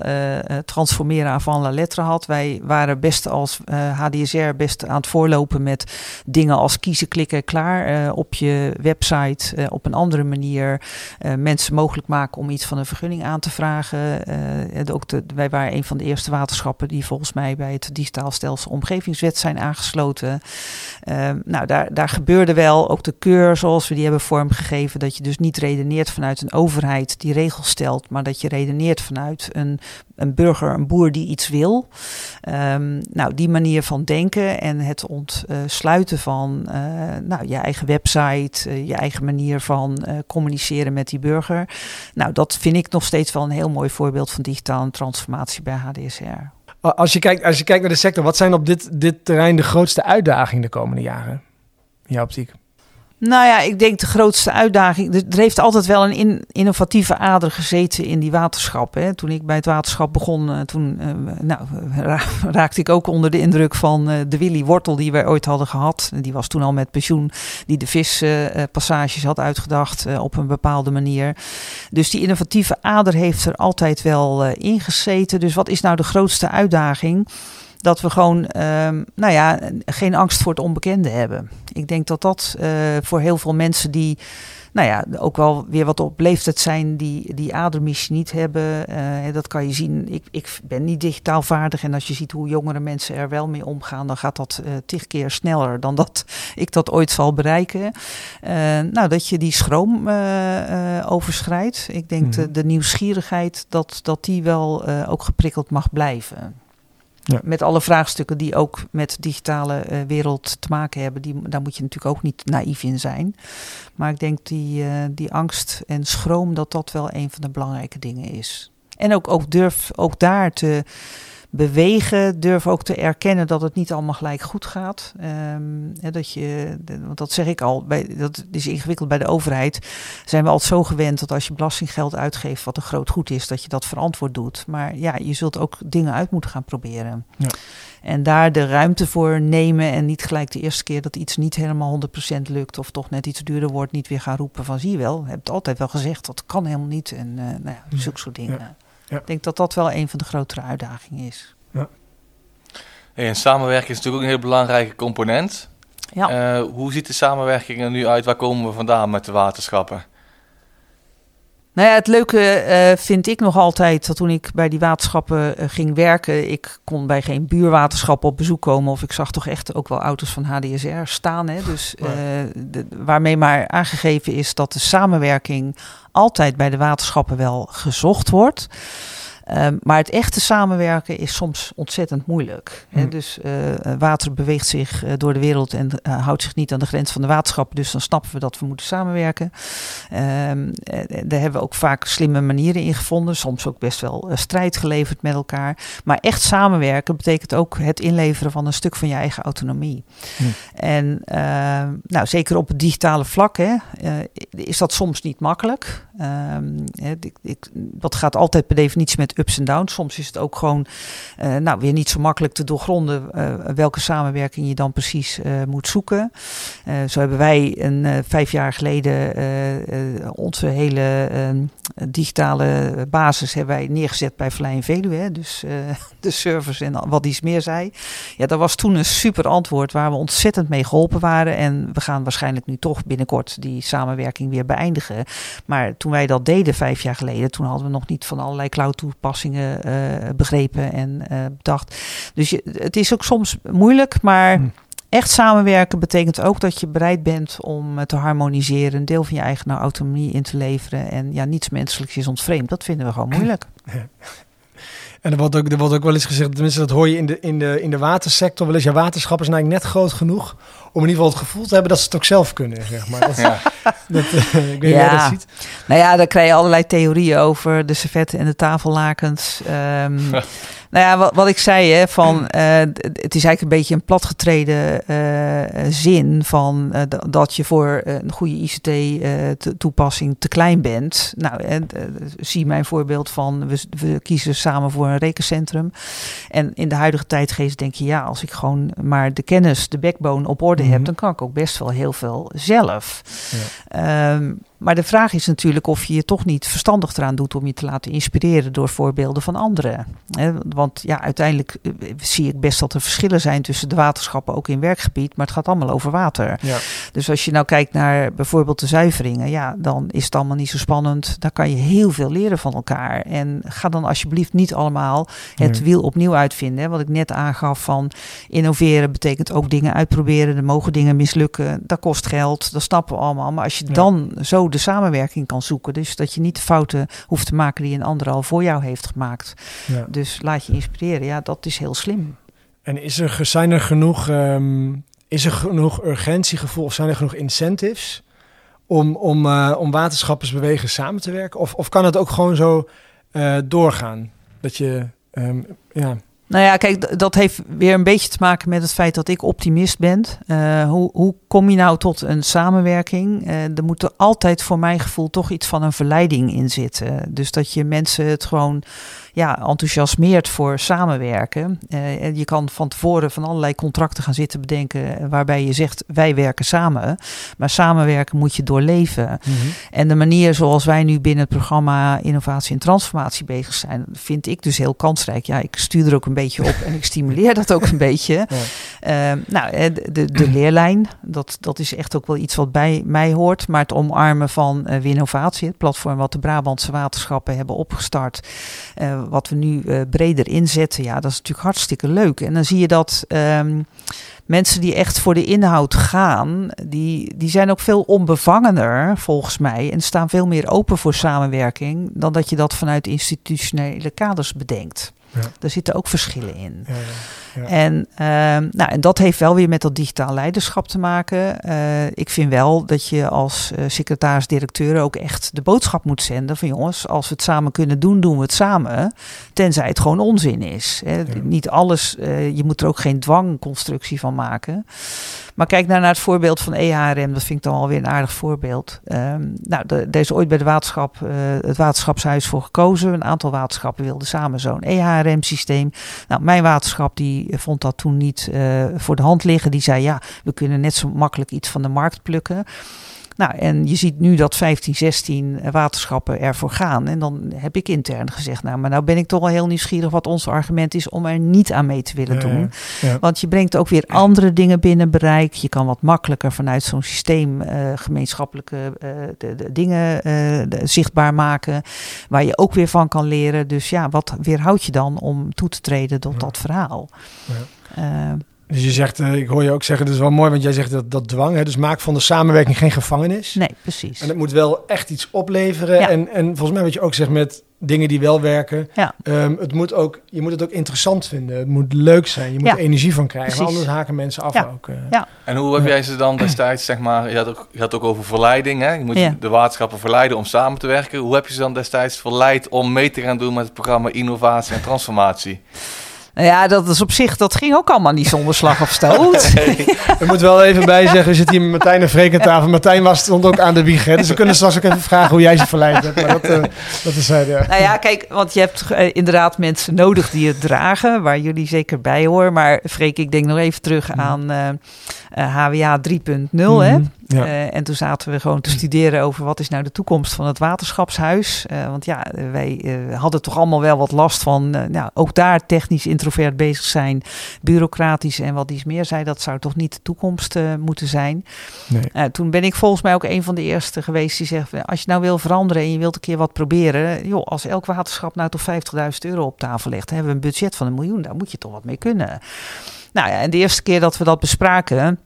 Speaker 3: transformeren avant la lettre had. Wij waren best als HDSR best aan het voorlopen met dingen als kiezen, klikken, klaar op je website op een andere manier. mensen mogelijk maken om iets van een vergunning aan te vragen. de, wij waren een van de eerste waterschappen die volgens mij bij het digitaal stelsel omgevingswet zijn aangesloten. nou, daar, daar gebeurde wel ook de keur zoals we die hebben vormgegeven, dat je dus niet redeneert vanuit een overheid die regels stelt, maar dat je redeneert vanuit een, een burger, een boer die iets wil. Um, nou, die manier van denken en het ontsluiten van uh, nou, je eigen website, uh, je eigen manier van uh, communiceren met die burger. Nou, dat vind ik nog steeds wel een heel mooi voorbeeld van digitale transformatie bij HDSR.
Speaker 2: Als je kijkt, als je kijkt naar de sector, wat zijn op dit, dit terrein de grootste uitdagingen de komende jaren? In jouw optiek?
Speaker 3: Nou ja, ik denk de grootste uitdaging. Er heeft altijd wel een in, innovatieve ader gezeten in die waterschappen. Hè. Toen ik bij het waterschap begon, uh, toen uh, nou, ra (laughs) raakte ik ook onder de indruk van de Willy Wortel die wij ooit hadden gehad. Die was toen al met pensioen, die de vispassages had uitgedacht op een bepaalde manier. Dus die innovatieve ader heeft er altijd wel in gezeten. Dus wat is nou de grootste uitdaging? Dat we gewoon, um, nou ja, geen angst voor het onbekende hebben. Ik denk dat dat uh, voor heel veel mensen die, nou ja, ook wel weer wat op leeftijd zijn, die die adermissie niet hebben. Uh, dat kan je zien. Ik, ik ben niet digitaal vaardig en als je ziet hoe jongere mensen er wel mee omgaan, dan gaat dat uh, tig keer sneller dan dat (laughs) ik dat ooit zal bereiken. nou, dat je die schroom overschrijdt. Ik denk mm -hmm. de, de, nieuwsgierigheid, dat, dat die wel ook geprikkeld mag blijven. Ja. Met alle vraagstukken die ook met de digitale uh, wereld te maken hebben. Die, daar moet je natuurlijk ook niet naïef in zijn. Maar ik denk die, uh, die angst en schroom dat dat wel een van de belangrijke dingen is. En ook, ook durf ook daar te bewegen. Durf ook te erkennen dat het niet allemaal gelijk goed gaat. Um, hè, dat je, want dat zeg ik al, bij, dat is ingewikkeld bij de overheid. Zijn we altijd zo gewend dat als je belastinggeld uitgeeft, wat een groot goed is, dat je dat verantwoord doet. Maar ja, je zult ook dingen uit moeten gaan proberen. Ja. En daar de ruimte voor nemen en niet gelijk de eerste keer dat iets niet helemaal 100% lukt of toch net iets duurder wordt, niet weer gaan roepen van zie je wel, je hebt altijd wel gezegd dat kan helemaal niet en uh, nou ja, zulke soort dingen. Ja. Ja. Ik denk dat dat wel een van de grotere uitdagingen is. Ja.
Speaker 1: Hey, en samenwerking is natuurlijk ook een heel belangrijke component. Ja. Uh, hoe ziet de samenwerking er nu uit? Waar komen we vandaan met de waterschappen?
Speaker 3: Nou ja, het leuke uh, vind ik nog altijd dat toen ik bij die waterschappen uh, ging werken, ik kon bij geen buurwaterschap op bezoek komen of ik zag toch echt ook wel auto's van HDSR staan. Hè? Dus (laughs) uh, de, waarmee maar aangegeven is dat de samenwerking altijd bij de waterschappen wel gezocht wordt. Um, maar het echte samenwerken is soms ontzettend moeilijk. Hè? Hmm. Dus uh, water beweegt zich uh, door de wereld en uh, houdt zich niet aan de grens van de waterschappen. Dus dan snappen we dat we moeten samenwerken. Um, daar hebben we ook vaak slimme manieren in gevonden. Soms ook best wel strijd geleverd met elkaar. Maar echt samenwerken betekent ook het inleveren van een stuk van je eigen autonomie. Hmm. En ehm, nou, zeker op het digitale vlak hè, is dat soms niet makkelijk. Ik, ik, dat gaat altijd per definitie met ups en downs. Soms is het ook gewoon uh, nou, weer niet zo makkelijk te doorgronden uh, welke samenwerking je dan precies uh, moet zoeken. zo hebben wij een, vijf jaar geleden onze hele ehm, digitale basis hebben wij neergezet bij Vlijn Veluwe. Dus (laughs) de servers en wat iets meer zei. Ja, dat was toen een super antwoord waar we ontzettend mee geholpen waren. En we gaan waarschijnlijk nu toch binnenkort die samenwerking weer beëindigen. Maar toen wij dat deden vijf jaar geleden, toen hadden we nog niet van allerlei cloud toepassingen uh, begrepen en uh, bedacht. Dus je, het is ook soms moeilijk, maar hm. echt samenwerken betekent ook dat je bereid bent om te harmoniseren, een deel van je eigen autonomie in te leveren. En ja, niets menselijks is ons vreemd. Dat vinden we gewoon (laughs) moeilijk.
Speaker 2: En er wordt, ook, er wordt ook wel eens gezegd, tenminste dat hoor je in de, in de, in de watersector wel eens. Ja, waterschappen zijn eigenlijk net groot genoeg om in ieder geval het gevoel te hebben dat ze het ook zelf kunnen, zeg maar. Dat, ja. (laughs) dat, uh, ik weet ja. niet dat ziet.
Speaker 3: Nou ja, daar krijg je allerlei theorieën over de servetten en de tafellakens. Um, (laughs) Nou ja, wat, wat ik zei, hè, van, uh, het is eigenlijk een beetje een platgetreden uh, zin van uh, dat je voor een goede ICT-toepassing te klein bent. Nou, zie mijn voorbeeld van, we, we, kiezen samen voor een rekencentrum. En in de huidige tijdgeest denk je, ja, als ik gewoon maar de kennis, de backbone op orde mm -hmm. heb, dan kan ik ook best wel heel veel zelf. Ja. Um, maar de vraag is natuurlijk of je je toch niet verstandig eraan doet om je te laten inspireren door voorbeelden van anderen. Want ja, uiteindelijk eh, zie ik best dat er verschillen zijn tussen de waterschappen, ook in werkgebied, maar het gaat allemaal over water. Ja. Dus als je nou kijkt naar bijvoorbeeld de zuiveringen, ja, dan is het allemaal niet zo spannend. Daar kan je heel veel leren van elkaar. En ga dan alsjeblieft niet allemaal het nee. wiel opnieuw uitvinden. Wat ik net aangaf van innoveren betekent ook dingen uitproberen. Er mogen dingen mislukken. Dat kost geld, dat snappen we allemaal. Maar als je ja. dan zo de samenwerking kan zoeken. Dus dat je niet de fouten hoeft te maken die een ander al voor jou heeft gemaakt. Ja. Dus laat je inspireren. Ja, dat is heel slim.
Speaker 2: En is er, zijn er genoeg, um, is er genoeg urgentiegevoel of zijn er genoeg incentives om, om, uh, om waterschappensbewegen samen te werken? Of, of kan het ook gewoon zo uh, doorgaan? Dat je, um, ja,
Speaker 3: Nou ja, kijk, dat heeft weer een beetje te maken met het feit dat ik optimist ben. Uh, hoe, hoe kom je nou tot een samenwerking? Uh, er moet er altijd voor mijn gevoel toch iets van een verleiding in zitten. Dus dat je mensen het gewoon ja, enthousiasmeert voor samenwerken. Uh, je kan van tevoren van allerlei contracten gaan zitten bedenken waarbij je zegt wij werken samen. Maar samenwerken moet je doorleven. Mhm. En de manier zoals wij nu binnen het programma Innovatie en Transformatie bezig zijn, vind ik dus heel kansrijk. Ja, ik stuur er ook een beetje op en ik stimuleer dat ook een beetje. Ja. Uh, nou, de, de leerlijn, dat, dat is echt ook wel iets wat bij mij hoort. Maar het omarmen van uh, Winnovatie, het platform wat de Brabantse waterschappen hebben opgestart. Uh, wat we nu uh, breder inzetten, ja, dat is natuurlijk hartstikke leuk. En dan zie je dat um, mensen die echt voor de inhoud gaan, die, die zijn ook veel onbevangener volgens mij en staan veel meer open voor samenwerking dan dat je dat vanuit institutionele kaders bedenkt. Ja. Er zitten ook verschillen in. Ja, ja, en, uh, nou, en dat heeft wel weer met dat digitaal leiderschap te maken. Uh, ik vind wel dat je als uh, secretaris-directeur ook echt de boodschap moet zenden van jongens, als we het samen kunnen doen, doen we het samen. Tenzij het gewoon onzin is. Hè. Niet alles, uh, je moet er ook geen dwangconstructie van maken. Maar kijk nou naar het voorbeeld van EHRM, dat vind ik dan alweer een aardig voorbeeld. Um, nou, is ooit bij de waterschap, uh, het waterschapshuis voor gekozen. Een aantal waterschappen wilden samen zo'n EHRM-systeem. Nou, mijn waterschap die vond dat toen niet uh, voor de hand liggen. Die zei ja, we kunnen net zo makkelijk iets van de markt plukken. Nou, en je ziet nu dat 15, 16 waterschappen ervoor gaan. En dan heb ik intern gezegd, nou, maar nou ben ik toch wel heel nieuwsgierig wat ons argument is om er niet aan mee te willen doen. Ja. Want je brengt ook weer andere dingen binnen bereik. Je kan wat makkelijker vanuit zo'n systeem uh, gemeenschappelijke uh, de, de dingen uh, zichtbaar maken, waar je ook weer van kan leren. Dus ja, wat weerhoud je dan om toe te treden tot dat verhaal?
Speaker 2: Dus je zegt, uh, ik hoor je ook zeggen, dat is wel mooi, want jij zegt dat, dat dwang, hè, dus maak van de samenwerking geen gevangenis.
Speaker 3: Nee, precies.
Speaker 2: En het moet wel echt iets opleveren. Ja. En, en volgens mij wat je ook zegt met dingen die wel werken,
Speaker 3: ja.
Speaker 2: um, het moet ook, je moet het ook interessant vinden. Het moet leuk zijn. Je moet er energie van krijgen, precies. anders haken mensen af ook. Uh.
Speaker 3: Ja.
Speaker 1: En hoe heb jij ze dan destijds, zeg maar, je had ook, je had ook over verleiding, hè? Je moet de waterschappen verleiden om samen te werken. Hoe heb je ze dan destijds verleid om mee te gaan doen met het programma Innovatie en Transformatie?
Speaker 3: Ja, dat is op zich, dat ging ook allemaal niet zonder slag of stoot.
Speaker 2: Nee. (laughs) We moeten wel even bij zeggen, we zitten hier met Martijn en Freek aan tafel. Martijn was, stond ook aan de wieg, hè? dus we kunnen straks ook even vragen hoe jij ze verleid hebt. Maar dat, uh, dat is hij, ja.
Speaker 3: Nou ja, kijk, want je hebt uh, inderdaad mensen nodig die het dragen, waar jullie zeker bij horen. Maar Freek, ik denk nog even terug aan uh, HWA 3.0, mm. hè? Ja. Uh, en toen zaten we gewoon te studeren over wat is nou de toekomst van het waterschapshuis. Uh, want ja, wij uh, hadden toch allemaal wel wat last van, nou, ook daar technisch introvert bezig zijn, bureaucratisch en wat iets meer zei, dat zou toch niet de toekomst moeten zijn. Nee. toen ben ik volgens mij ook een van de eerste geweest die zegt, als je nou wil veranderen en je wilt een keer wat proberen, joh, als elk waterschap nou toch 50.000 euro op tafel legt, hebben we een budget van een miljoen, daar moet je toch wat mee kunnen. Nou ja, en de eerste keer dat we dat bespraken,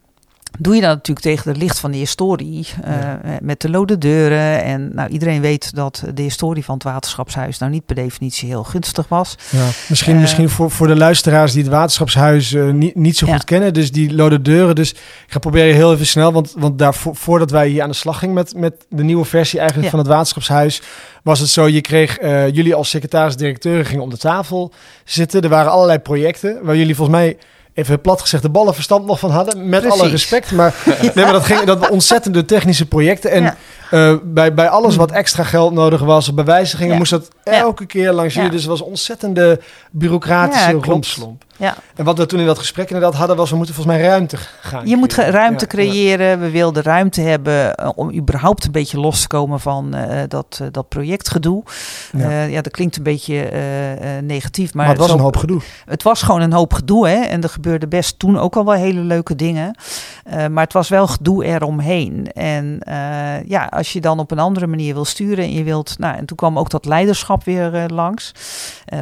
Speaker 3: doe je dat natuurlijk tegen het licht van de historie. Uh, ja. Met de lode deuren. En nou, iedereen weet dat de historie van het waterschapshuis nou niet per definitie heel gunstig was.
Speaker 2: Ja, misschien, uh, misschien voor, voor de luisteraars die het waterschapshuis uh, niet, niet zo ja. goed kennen. Dus die lode deuren. Dus ik ga proberen heel even snel. Want, want daarvoor, voordat wij hier aan de slag gingen met, met de nieuwe versie eigenlijk van het waterschapshuis. Was het zo, je kreeg, jullie als secretaris-directeur gingen om de tafel zitten. Er waren allerlei projecten waar jullie volgens mij even plat gezegd, de ballen verstand nog van hadden. Met Precies. alle respect. Maar, nee, maar dat ging dat (laughs) ontzettende technische projecten. En ja. Uh, bij, bij alles wat extra geld nodig was, bij wijzigingen, ja. moest dat elke keer langs jullie. Dus het was ontzettende bureaucratische rompslomp.
Speaker 3: Ja.
Speaker 2: En wat we toen in dat gesprek inderdaad hadden, was we moeten volgens mij ruimte gaan.
Speaker 3: Je moet ruimte creëren. We wilden ruimte hebben uh, om überhaupt een beetje los te komen van uh, dat, uh, dat projectgedoe. Ja. ja, dat klinkt een beetje negatief. Maar,
Speaker 2: maar het was zo, een hoop gedoe.
Speaker 3: Het was gewoon een hoop gedoe. Hè? En er gebeurde best toen ook al wel hele leuke dingen. maar het was wel gedoe eromheen. En ja, als je dan op een andere manier wil sturen en je wilt. Nou, en toen kwam ook dat leiderschap weer langs.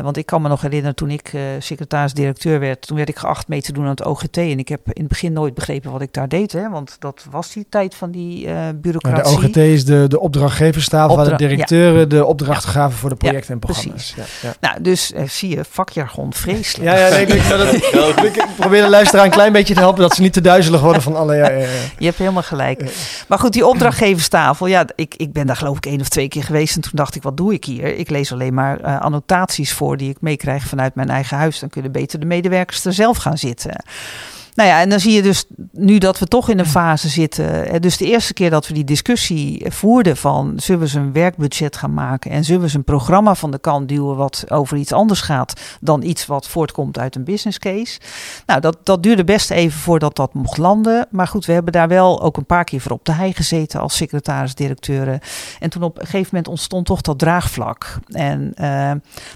Speaker 3: want ik kan me nog herinneren toen ik secretaris-directeur directeur werd, toen werd ik geacht mee te doen aan het OGT. En ik heb in het begin nooit begrepen wat ik daar deed, hè, want dat was die tijd van die uh, bureaucratie.
Speaker 2: de OGT is de, de opdrachtgeverstafel waar de directeuren de opdrachten gaven voor de projecten en programma's.
Speaker 3: Ja, Nou, dus uh, zie je, vakjargon, vreselijk.
Speaker 2: Ja, ja nee, (laughs) ik, dat, ik, probeer de luisteraar een klein beetje te helpen dat ze niet te duizelig worden van alle... Ja,
Speaker 3: Je hebt helemaal gelijk. Maar goed, die opdrachtgeverstafel, ja, ik, ik ben daar geloof ik één of twee keer geweest. En toen dacht ik, wat doe ik hier? Ik lees alleen maar uh, annotaties voor die ik meekrijg vanuit mijn eigen huis. Dan kunnen beter de medewerkers er zelf gaan zitten. Nou ja, en dan zie je dus nu dat we toch in een fase zitten. Dus de eerste keer dat we die discussie voerden van zullen we eens een werkbudget gaan maken en zullen we eens een programma van de kant duwen wat over iets anders gaat dan iets wat voortkomt uit een business case. Nou, dat, dat duurde best even voordat dat mocht landen. Maar goed, we hebben daar wel ook een paar keer voor op de hei gezeten als secretaris-directeuren. En toen op een gegeven moment ontstond toch dat draagvlak. En, uh,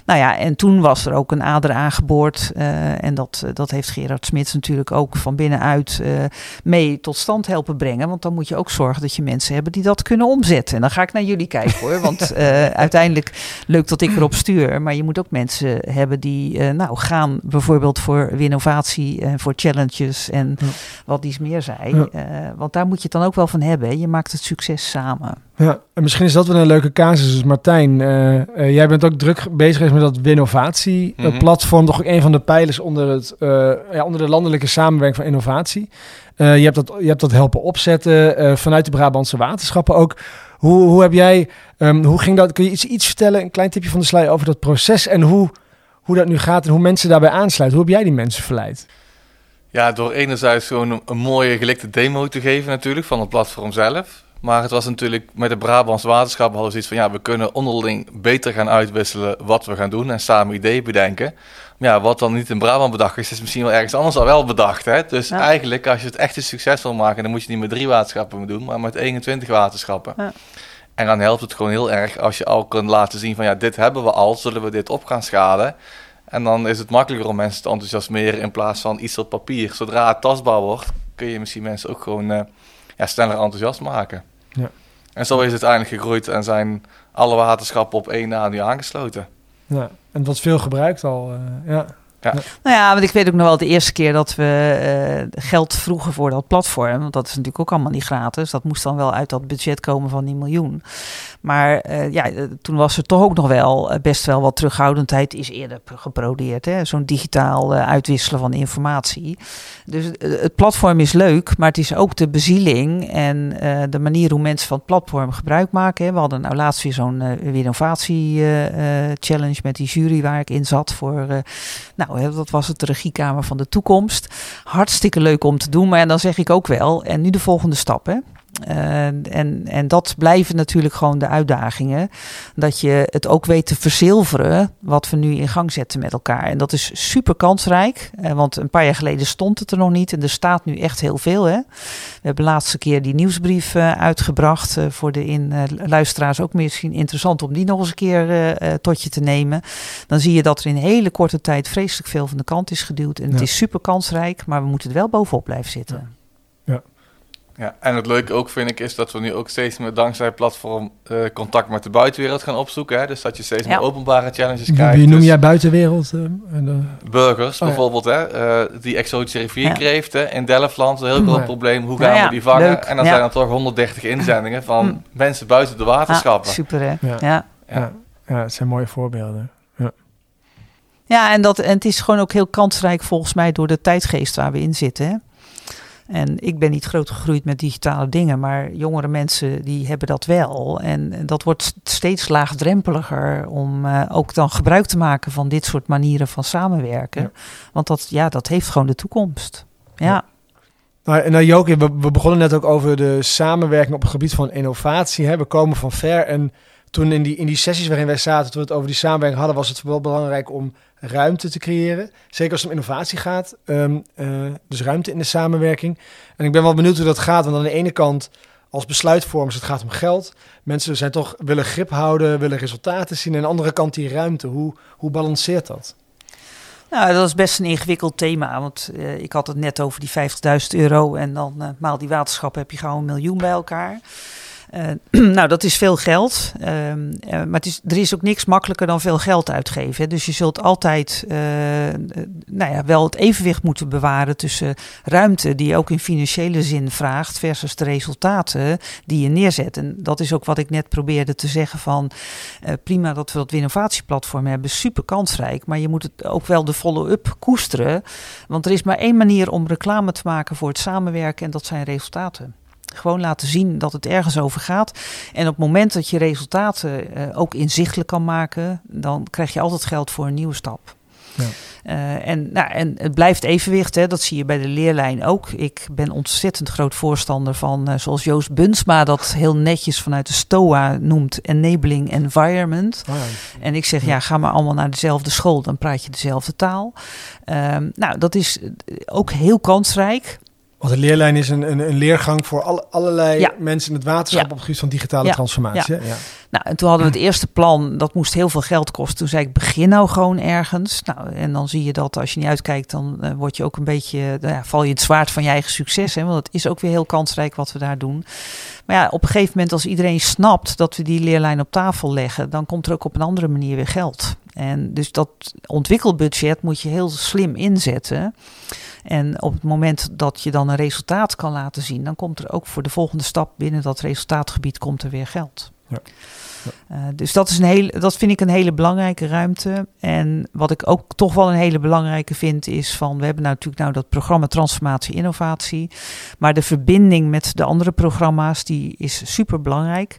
Speaker 3: nou ja, en toen was er ook een ader aangeboord. Uh, en dat, dat heeft Gerard Smits natuurlijk ook van binnenuit uh, mee tot stand helpen brengen. Want dan moet je ook zorgen dat je mensen hebben die dat kunnen omzetten. En dan ga ik naar jullie kijken hoor. Want uh, (laughs) uiteindelijk leuk dat ik erop stuur. Maar je moet ook mensen hebben die uh, nou, gaan bijvoorbeeld voor innovatie en voor challenges en ja. wat iets meer zei. Ja. want daar moet je het dan ook wel van hebben. Je maakt het succes samen.
Speaker 2: Ja, en misschien is dat wel een leuke casus. Dus Martijn, uh, uh, jij bent ook druk bezig met dat Winnovatie-platform. Mm -hmm. Toch ook een van de pijlers onder, het, uh, ja, onder de landelijke samenwerking van innovatie. je, hebt dat, je hebt dat helpen opzetten vanuit de Brabantse waterschappen ook. Hoe, hoe heb jij, um, hoe ging dat? Kun je iets, iets vertellen, een klein tipje van de sluier over dat proces en hoe, hoe dat nu gaat en hoe mensen daarbij aansluiten? Hoe heb jij die mensen verleid?
Speaker 1: Ja, door enerzijds gewoon een, een mooie gelikte demo te geven natuurlijk van het platform zelf. Maar het was natuurlijk met de Brabants Waterschap hadden we zoiets van ja, we kunnen onderling beter gaan uitwisselen wat we gaan doen en samen ideeën bedenken. Maar ja, wat dan niet in Brabant bedacht is, is misschien wel ergens anders al wel bedacht. Hè? Dus ja. eigenlijk, als je het echt een succes wil maken, dan moet je niet met drie waterschappen doen, maar met 21 waterschappen. Ja. En dan helpt het gewoon heel erg als je al kunt laten zien van ja, dit hebben we al, zullen we dit op gaan schalen. En dan is het makkelijker om mensen te enthousiasmeren in plaats van iets op papier. Zodra het tastbaar wordt, kun je misschien mensen ook gewoon uh, ja, sneller enthousiast maken. Ja. En zo is het uiteindelijk gegroeid en zijn alle waterschappen op één na nu aangesloten.
Speaker 2: Ja, en het wordt veel gebruikt al. Uh, ja.
Speaker 3: Nou ja, want ik weet ook nog wel de eerste keer dat we uh, geld vroegen voor dat platform. Want dat is natuurlijk ook allemaal niet gratis. Dat moest dan wel uit dat budget komen van die miljoen. Maar uh, ja, toen was er toch ook nog wel best wel wat terughoudendheid. Is eerder geprodeerd. Zo'n digitaal uitwisselen van informatie. Dus het platform is leuk, maar het is ook de bezieling en de manier hoe mensen van het platform gebruik maken. Hè. We hadden nou laatst weer zo'n innovatie challenge met die jury waar ik in zat voor. nou, dat was het de regiekamer van de toekomst. Hartstikke leuk om te doen, maar dan zeg ik ook wel. En nu de volgende stap. Hè? Uh, en, en dat blijven natuurlijk gewoon de uitdagingen. Dat je het ook weet te verzilveren wat we nu in gang zetten met elkaar. En dat is super kansrijk. Uh, want een paar jaar geleden stond het er nog niet. En er staat nu echt heel veel. Hè? We hebben de laatste keer die nieuwsbrief uh, uitgebracht. voor de in, luisteraars ook misschien interessant om die nog eens een keer tot je te nemen. Dan zie je dat er in hele korte tijd vreselijk veel van de kant is geduwd. En ja. het is super kansrijk. Maar we moeten er wel bovenop blijven zitten.
Speaker 2: Ja. Ja,
Speaker 1: en het leuke ook vind ik is dat we nu ook steeds meer dankzij het platform uh, contact met de buitenwereld gaan opzoeken. Hè? Dus dat je steeds ja. meer openbare challenges krijgt.
Speaker 2: Wie noem
Speaker 1: dus
Speaker 2: jij buitenwereld? Uh,
Speaker 1: burgers oh, bijvoorbeeld, hè? Uh, die exotische rivierkreeften in Delftland, een heel groot
Speaker 2: Nee.
Speaker 1: probleem. Hoe gaan we die vangen?
Speaker 3: leuk.
Speaker 1: En dan
Speaker 3: Ja.
Speaker 1: zijn er toch 130 inzendingen (laughs) van mensen buiten de waterschappen.
Speaker 3: Ah, super hè?
Speaker 2: Ja.
Speaker 3: Ja. ja.
Speaker 2: Ja. ja, het zijn mooie voorbeelden.
Speaker 3: en, dat, en het is gewoon ook heel kansrijk volgens mij door de tijdgeest waar we in zitten. Hè? En ik ben niet groot gegroeid met digitale dingen, maar jongere mensen die hebben dat wel. En dat wordt steeds laagdrempeliger om eh, ook dan gebruik te maken van dit soort manieren van samenwerken.
Speaker 2: Ja.
Speaker 3: Want dat, ja, dat heeft gewoon de toekomst. Ja.
Speaker 2: Ja. Nou, nou Joke, we, we begonnen net ook over de samenwerking op het gebied van innovatie. Hè. We komen van ver en toen in die, in die sessies waarin wij zaten, toen we het over die samenwerking hadden, was het wel belangrijk om ruimte te creëren. Zeker als het om innovatie gaat. Um, uh, dus ruimte in de samenwerking. En ik ben wel benieuwd hoe dat gaat. Want aan de ene kant, als besluitvormers, het gaat om geld. Mensen zijn toch, willen grip houden, willen resultaten zien. En aan de andere kant die ruimte. Hoe, hoe balanceert dat?
Speaker 3: Nou, dat is best een ingewikkeld thema. Want uh, ik had het net over die 50.000 euro. En dan uh, maal die waterschap heb je gauw een miljoen bij elkaar. (clears throat) nou, dat is veel geld. Ehm, maar het is, er is ook niks makkelijker dan veel geld uitgeven. Dus je zult altijd nou ja, wel het evenwicht moeten bewaren tussen ruimte die je ook in financiële zin vraagt, versus de resultaten die je neerzet. En dat is ook wat ik net probeerde te zeggen van prima dat we dat innovatieplatform hebben, super kansrijk. Maar je moet het ook wel de follow-up koesteren. Want er is maar één manier om reclame te maken voor het samenwerken en dat zijn resultaten. Gewoon laten zien dat het ergens over gaat. En op het moment dat je resultaten uh, ook inzichtelijk kan maken, dan krijg je altijd geld voor een nieuwe stap. Ja. Uh, en, nou, en het blijft evenwicht, hè, dat zie je bij de leerlijn ook. Ik ben ontzettend groot voorstander van, uh, zoals Joost Bunsma dat heel netjes vanuit de STOA noemt, enabling environment. Oh ja. En ik zeg, ja, ga maar allemaal naar dezelfde school, dan praat je dezelfde taal. Uh, nou, dat is ook heel kansrijk.
Speaker 2: Want de leerlijn is een, een, een leergang voor alle, allerlei mensen in het waterschap op het gebied van digitale transformatie. Ja.
Speaker 3: Nou, en toen hadden we het eerste plan, dat moest heel veel geld kosten. Toen zei ik, begin nou gewoon ergens. Nou, en dan zie je dat als je niet uitkijkt, dan uh, word je ook een beetje, nou ja, val je het zwaard van je eigen succes. Hè? Want het is ook weer heel kansrijk wat we daar doen. Maar ja, op een gegeven moment als iedereen snapt dat we die leerlijn op tafel leggen, dan komt er ook op een andere manier weer geld. En dus dat ontwikkelbudget moet je heel slim inzetten. En op het moment dat je dan een resultaat kan laten zien, dan komt er ook voor de volgende stap binnen dat resultaatgebied komt er weer geld. Ja. Uh, dus dat, is een hele, dat vind ik een hele belangrijke ruimte. En wat ik ook toch wel een hele belangrijke vind, is van we hebben natuurlijk nou dat programma Transformatie Innovatie. Maar de verbinding met de andere programma's, die is super belangrijk.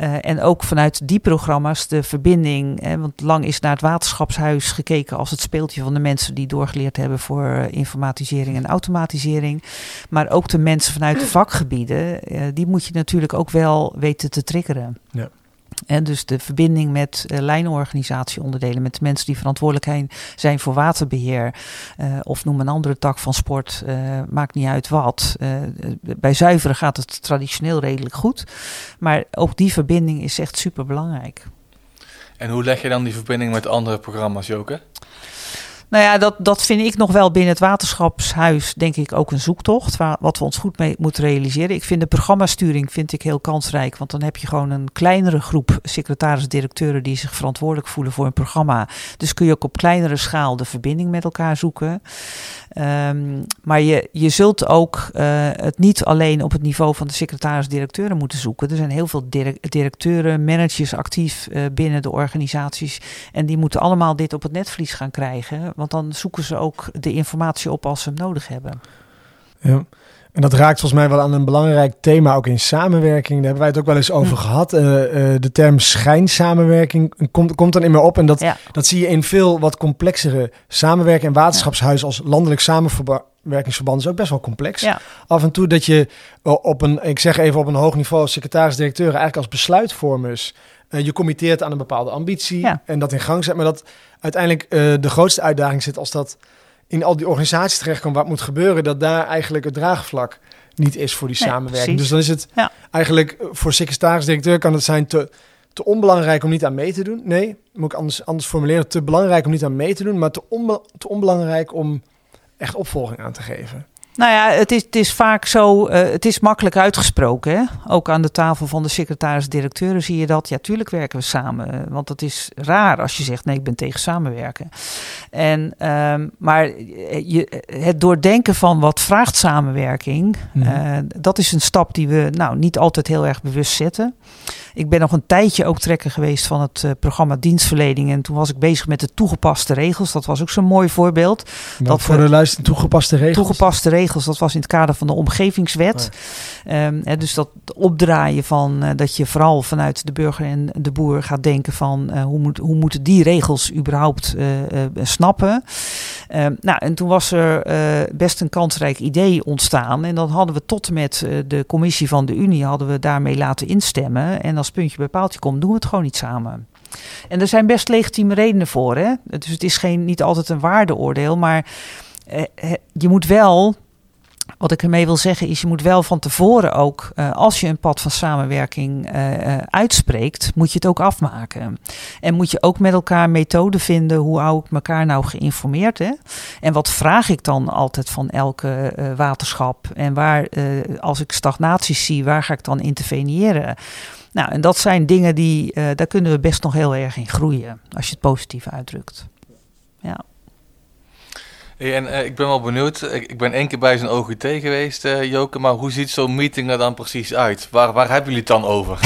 Speaker 3: Uh, en ook vanuit die programma's de verbinding. Hè, want lang is naar het waterschapshuis gekeken als het speeltje van de mensen die doorgeleerd hebben voor informatisering en automatisering. Maar ook de mensen vanuit de vakgebieden, die moet je natuurlijk ook wel weten te triggeren. Ja. Dus de verbinding met uh, lijnorganisatieonderdelen, met mensen die verantwoordelijk zijn voor waterbeheer, uh, of noem een andere tak van sport, uh, maakt niet uit wat. bij zuiveren gaat het traditioneel redelijk goed, maar ook die verbinding is echt super belangrijk.
Speaker 1: En hoe leg je dan die verbinding met andere programma's, Joke?
Speaker 3: Nou ja, dat, dat vind ik nog wel binnen het waterschapshuis, denk ik, ook een zoektocht. Waar, wat we ons goed mee moeten realiseren. Ik vind de programmasturing vind ik heel kansrijk. Want dan heb je gewoon een kleinere groep secretaris-directeuren die zich verantwoordelijk voelen voor een programma. Dus kun je ook op kleinere schaal de verbinding met elkaar zoeken. Um, maar je, je zult ook uh, het niet alleen op het niveau van de secretaris-directeuren moeten zoeken. Er zijn heel veel directeuren, managers actief uh, binnen de organisaties. En die moeten allemaal dit op het netvlies gaan krijgen. Want dan zoeken ze ook de informatie op als ze hem nodig hebben.
Speaker 2: Ja. En dat raakt volgens mij wel aan een belangrijk thema ook in samenwerking. Daar hebben wij het ook wel eens over hm. gehad. Uh, uh, de term schijnsamenwerking komt, komt dan in me op. En dat, dat zie je in veel wat complexere samenwerking. En waterschapshuis als landelijk samenwerkingsverband is ook best wel complex. Ja. Af en toe dat je op een, ik zeg even op een hoog niveau, secretaris-directeur eigenlijk als besluitvormers uh, je committeert aan een bepaalde ambitie en dat in gang zet. Maar dat uiteindelijk de grootste uitdaging zit als dat in al die organisaties terechtkomt wat moet gebeuren, dat daar eigenlijk het draagvlak niet is voor die samenwerking. Dus dan is het eigenlijk eh, voor secretaris-directeur kan het zijn te, te onbelangrijk om niet aan mee te doen. Nee, moet ik anders, anders formuleren. Te belangrijk om niet aan mee te doen, maar te, onbe, te onbelangrijk om echt opvolging aan te geven.
Speaker 3: Nou ja, het is, het is vaak zo, uh, het is makkelijk uitgesproken. Hè? Ook aan de tafel van de secretaris-directeuren zie je dat. Ja, tuurlijk werken we samen. Want het is raar als je zegt, nee, ik ben tegen samenwerken. En, um, maar je, het doordenken van wat vraagt samenwerking, mm uh, dat is een stap die we nou, niet altijd heel erg bewust zetten. Ik ben nog een tijdje ook trekker geweest van het uh, programma dienstverlening. En toen was ik bezig met de toegepaste regels. Dat was ook zo'n mooi voorbeeld.
Speaker 2: Wat dat voor de luister toegepaste regels?
Speaker 3: Toegepaste regels, dat was in het kader van de omgevingswet. Um, dus dat opdraaien van uh, dat je vooral vanuit de burger en de boer gaat denken van uh, hoe, moet, hoe moeten die regels überhaupt snappen. Um, nou, en toen was er best een kansrijk idee ontstaan. En dan hadden we tot en met de commissie van de Unie hadden we daarmee laten instemmen. En als puntje bij paaltje komt, doen we het gewoon niet samen. En er zijn best legitieme redenen voor. Hè? Dus het is geen, niet altijd een waardeoordeel, maar eh, je moet wel Wat ik ermee wil zeggen is, je moet wel van tevoren ook, uh, als je een pad van samenwerking uh, uh, uitspreekt, moet je het ook afmaken. En moet je ook met elkaar methoden vinden, hoe hou ik elkaar nou geïnformeerd? Hè? En wat vraag ik dan altijd van elke waterschap? En waar, als ik stagnaties zie, waar ga ik dan interveneren? Nou, en dat zijn dingen die, daar kunnen we best nog heel erg in groeien, als je het positief uitdrukt. Ja.
Speaker 1: Hey, en uh, ik ben wel benieuwd. Ik, ik, ben één keer bij zo'n OGT geweest, uh, Joke. Maar hoe ziet zo'n meeting er dan precies uit? Waar, waar hebben jullie het dan over?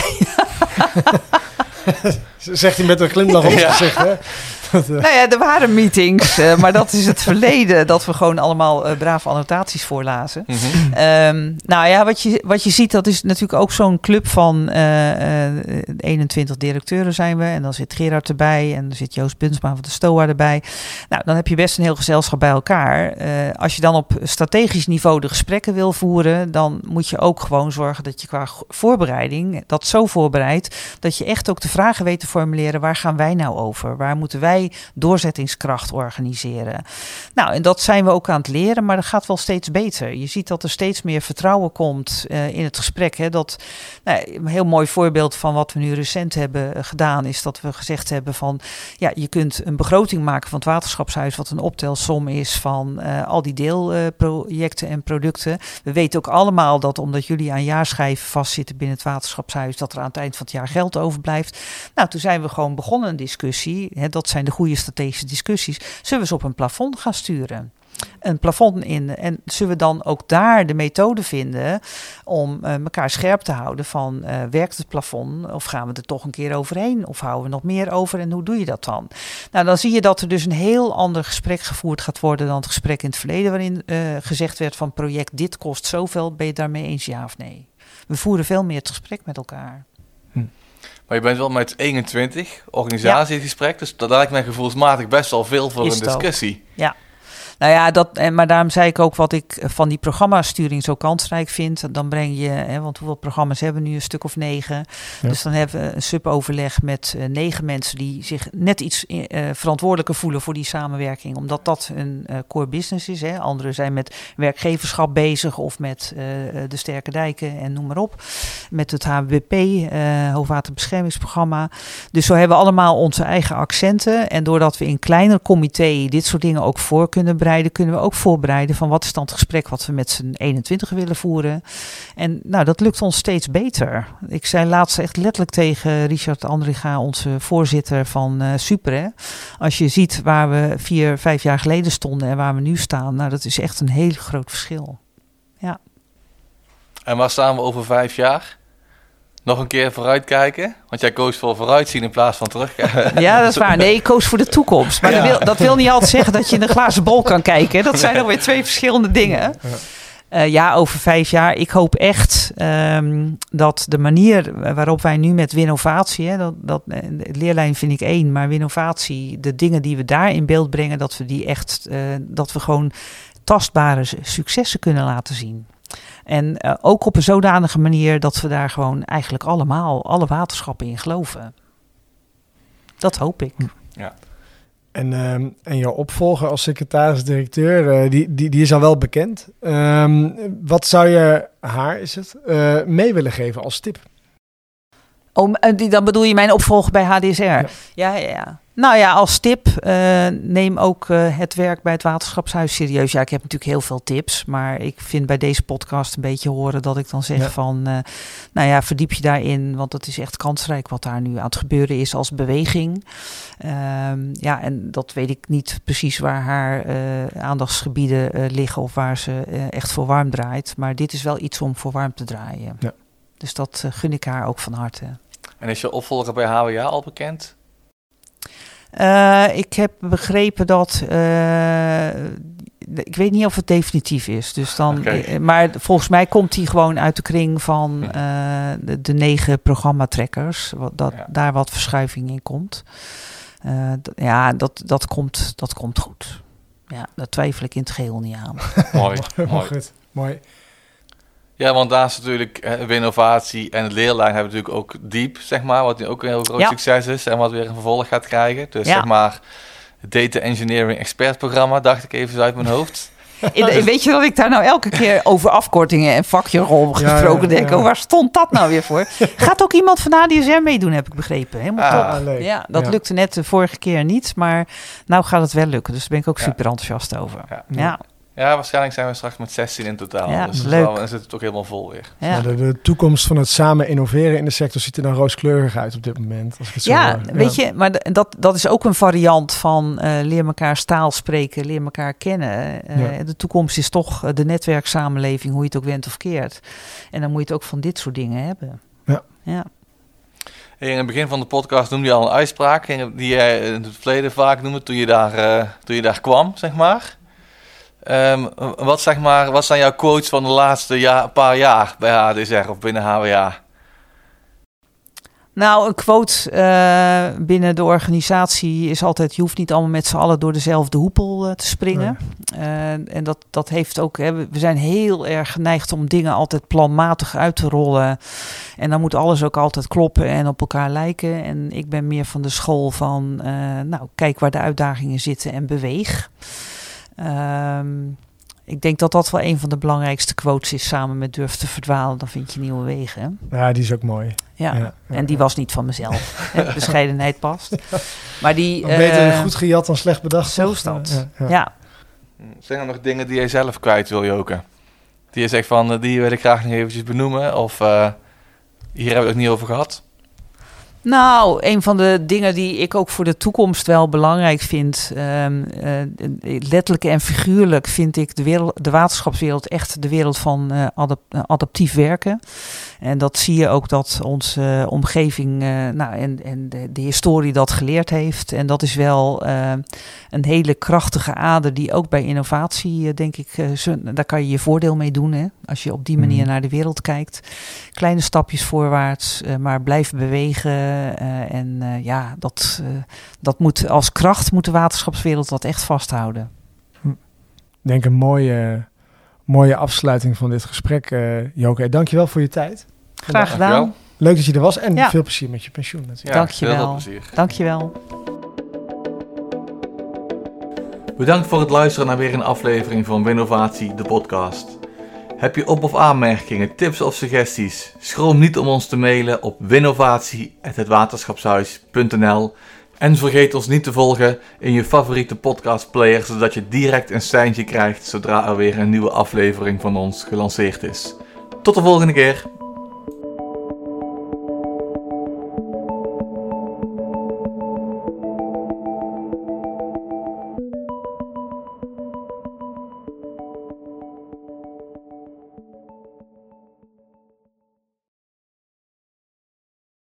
Speaker 1: (laughs)
Speaker 2: Zegt hij met een glimlach op (laughs) zijn gezicht, hè?
Speaker 3: Nou ja, er waren meetings, uh, maar dat is het verleden dat we gewoon allemaal uh, brave annotaties voorlazen. Mm -hmm. um, nou ja, wat je, wat je ziet, dat is natuurlijk ook zo'n club van uh, 21 directeuren zijn we. En dan zit Gerard erbij en dan zit Joost Bunsma van de STOA erbij. Nou, dan heb je best een heel gezelschap bij elkaar. als je dan op strategisch niveau de gesprekken wil voeren, dan moet je ook gewoon zorgen dat je qua voorbereiding dat zo voorbereidt dat je echt ook de vragen weet te formuleren. Waar gaan wij nou over? Waar moeten wij doorzettingskracht organiseren. Nou, en dat zijn we ook aan het leren, maar dat gaat wel steeds beter. Je ziet dat er steeds meer vertrouwen komt uh, in het gesprek. Hè, dat, nou, een heel mooi voorbeeld van wat we nu recent hebben eh, gedaan, is dat we gezegd hebben van ja, je kunt een begroting maken van het waterschapshuis, wat een optelsom is van uh, al die deelprojecten en producten. We weten ook allemaal dat omdat jullie aan jaarschijven vastzitten binnen het waterschapshuis, dat er aan het eind van het jaar geld overblijft. Nou, toen zijn we gewoon begonnen een discussie. Hè, dat zijn de goede strategische discussies. Zullen we ze op een plafond gaan sturen? een plafond in. En zullen we dan ook daar de methode vinden om uh, elkaar scherp te houden van uh, werkt het plafond of gaan we er toch een keer overheen of houden we nog meer over en hoe doe je dat dan? Nou, dan zie je dat er dus een heel ander gesprek gevoerd gaat worden dan het gesprek in het verleden waarin uh, gezegd werd van project dit kost zoveel, ben je daarmee eens ja of nee? We voeren veel meer het gesprek met elkaar.
Speaker 1: Maar je bent wel met 21 organisatie ja. gesprek, dus dat lijkt mij gevoelsmatig best wel veel voor
Speaker 3: Is
Speaker 1: een discussie.
Speaker 3: Ja. Nou ja, dat, en, maar daarom zei ik ook wat ik van die programmasturing zo kansrijk vind. Dan breng je, hè, want hoeveel programma's hebben we nu? Een stuk of negen. Ja. Dus dan hebben we een suboverleg met uh, negen mensen die zich net iets uh, verantwoordelijker voelen voor die samenwerking. Omdat dat een uh, core business is. Hè. Anderen zijn met werkgeverschap bezig of met de Sterke Dijken en noem maar op. Met het HWP, Hoogwaterbeschermingsprogramma. Dus zo hebben we allemaal onze eigen accenten. En doordat we in kleiner comité dit soort dingen ook voor kunnen kunnen we ook voorbereiden van wat is dan het gesprek wat we met z'n 21 willen voeren. En nou, dat lukt ons steeds beter. Ik zei laatst echt letterlijk tegen Richard Andriga, onze voorzitter van uh, Super. Hè? Als je ziet waar we vier, vijf jaar geleden stonden en waar we nu staan, nou, dat is echt een heel groot verschil. Ja.
Speaker 1: En waar staan we over vijf jaar? Nog een keer vooruitkijken? Want jij koos voor vooruitzien in plaats van terugkijken. (laughs)
Speaker 3: Ja, dat is waar. Nee, ik koos voor de toekomst. Maar ja. dat, wil, dat, wil, niet altijd zeggen dat je in een glazen bol kan kijken. Dat zijn alweer twee verschillende dingen. Ja. Uh, ja, over vijf jaar. Ik hoop echt um, dat de manier waarop wij nu met Winnovatie, hè, dat, dat, leerlijn vind ik één, maar Winnovatie, de dingen die we daar in beeld brengen, dat we die echt, uh, dat we gewoon tastbare successen kunnen laten zien. En uh, ook op een zodanige manier dat we daar gewoon eigenlijk allemaal, alle waterschappen in geloven. Dat hoop ik.
Speaker 1: Ja.
Speaker 2: En, um, en jouw opvolger als secretaris-directeur, uh, die, die, die is al wel bekend. Um, wat zou je haar, is het, uh, mee willen geven als tip?
Speaker 3: Oh, die, dan bedoel je mijn opvolger bij HDSR? Ja, ja, ja. ja. Nou ja, als tip, uh, neem ook uh, het werk bij het Waterschapshuis serieus. Ja, ik heb natuurlijk heel veel tips, maar ik vind bij deze podcast een beetje horen dat ik dan zeg ja. van, uh, nou ja, verdiep je daarin, want het is echt kansrijk wat daar nu aan het gebeuren is als beweging. Um, ja, en dat weet ik niet precies waar haar aandachtsgebieden liggen of waar ze echt voor warm draait, maar dit is wel iets om voor warm te draaien. Ja. Dus dat gun ik haar ook van harte.
Speaker 1: En is je opvolger bij HWA al bekend?
Speaker 3: Uh, ik heb begrepen dat. Uh, ik weet niet of het definitief is. Dus dan, okay. Maar volgens mij komt hij gewoon uit de kring van uh, de, de, negen programmatrekkers. Wat, dat ja. daar wat verschuiving in komt. ja, dat, dat, komt, dat komt goed. Ja, daar twijfel ik in het geheel niet aan. (laughs)
Speaker 1: mooi, (laughs) mooi.
Speaker 2: Goed, mooi.
Speaker 1: Ja, want daar is natuurlijk eh, innovatie en het leerlijn hebben natuurlijk ook diep, zeg maar, wat ook een heel groot ja. succes is en wat weer een vervolg gaat krijgen. Dus ja. zeg maar, het Data Engineering Expert programma, dacht ik even uit mijn hoofd. (laughs)
Speaker 3: In- weet je dat ik daar nou elke keer over afkortingen en vakjargon
Speaker 2: Ja,
Speaker 3: gesproken
Speaker 2: ja,
Speaker 3: denk?
Speaker 2: ja.
Speaker 3: Oh, waar stond dat nou weer voor? Gaat ook iemand van ADSR meedoen, heb ik begrepen. Helemaal
Speaker 1: Ah,
Speaker 3: top.
Speaker 2: leuk.
Speaker 3: Ja, dat
Speaker 2: Ja.
Speaker 3: lukte net de vorige keer niet, maar nou gaat het wel lukken. Dus daar ben ik ook
Speaker 1: Ja.
Speaker 3: super enthousiast over.
Speaker 1: Ja.
Speaker 3: Ja,
Speaker 1: waarschijnlijk zijn we straks met 16 in totaal.
Speaker 3: Ja,
Speaker 1: dus dat is
Speaker 3: leuk.
Speaker 1: dan zit het toch helemaal vol weer.
Speaker 3: ja.
Speaker 2: De, de toekomst van het samen innoveren in de sector ziet er dan rooskleurig uit op dit moment. Als ik het zo
Speaker 3: Ja,
Speaker 2: hoor.
Speaker 3: weet je, maar dat, dat is ook een variant van eh, leer elkaar taal spreken, leer elkaar kennen. Eh,
Speaker 2: Ja.
Speaker 3: De toekomst is toch eh, de netwerksamenleving, hoe je het ook went of keert. En dan moet je het ook van dit soort dingen hebben.
Speaker 2: Ja.
Speaker 3: ja.
Speaker 1: Hey, in het begin van de podcast noemde je al een uitspraak die jij in het verleden vaak noemde toen je daar, eh, toen je daar kwam, zeg maar. Ehm, wat, zeg maar. wat zijn jouw quotes van de laatste ja, paar jaar bij HDSR of binnen HWA?
Speaker 3: Nou, een quote eh, binnen de organisatie is altijd: je hoeft niet allemaal met z'n allen door dezelfde hoepel eh, te springen. Eh, en dat, dat heeft ook, hè, we we zijn heel erg geneigd om dingen altijd planmatig uit te rollen. En dan moet alles ook altijd kloppen en op elkaar lijken. En ik ben meer van de school van, eh, nou, kijk waar de uitdagingen zitten en beweeg. Ehm, ik denk dat dat wel een van de belangrijkste quotes is, samen met durf te verdwalen, dan vind je nieuwe wegen.
Speaker 2: Ja, die is ook mooi.
Speaker 3: Ja.
Speaker 2: Ja,
Speaker 3: En die
Speaker 2: ja.
Speaker 3: was niet van mezelf. (laughs) Hè, Bescheidenheid past. Maar die.
Speaker 2: Beter
Speaker 3: eh,
Speaker 2: goed gejat dan slecht bedacht.
Speaker 3: zo is dat.
Speaker 2: Ja, ja.
Speaker 3: Ja.
Speaker 1: Zijn er nog dingen die jij zelf kwijt wil, Joke? Die je zegt van, eh, die wil ik graag nog eventjes benoemen? Of eh, hier hebben we het niet over gehad?
Speaker 3: Nou, een van de dingen die ik ook voor de toekomst wel belangrijk vind, eh, letterlijk en figuurlijk, vind ik de, wereld, de waterschapswereld echt de wereld van eh, adap- eh, adaptief werken. En dat zie je ook dat onze omgeving nou, en, en de, de historie dat geleerd heeft. En dat is wel een hele krachtige ader die ook bij innovatie, denk ik, daar kan je je voordeel mee doen. Hè? Als je op die manier
Speaker 2: Mhm.
Speaker 3: naar de wereld kijkt. Kleine stapjes voorwaarts, eh, maar blijf bewegen. eh, en eh, ja, dat, eh, dat moet als kracht moet de waterschapswereld dat echt vasthouden.
Speaker 2: Ik denk een mooie, mooie afsluiting van dit gesprek, eh Joke. Dankjewel voor je tijd.
Speaker 3: Graag gedaan.
Speaker 2: Leuk dat je er was en
Speaker 3: Ja.
Speaker 2: veel plezier met je pensioen natuurlijk.
Speaker 1: Ja,
Speaker 3: Dankjewel.
Speaker 1: heel veel plezier.
Speaker 3: Dankjewel.
Speaker 1: Bedankt voor het luisteren naar weer een aflevering van Winnovatie, de podcast. Heb je op- of aanmerkingen, tips of suggesties? Schroom niet om ons te mailen op winnovatie.hetwaterschapshuis.nl En vergeet ons niet te volgen in je favoriete podcastplayer, zodat je direct een seintje krijgt zodra er weer een nieuwe aflevering van ons gelanceerd is. Tot de volgende keer!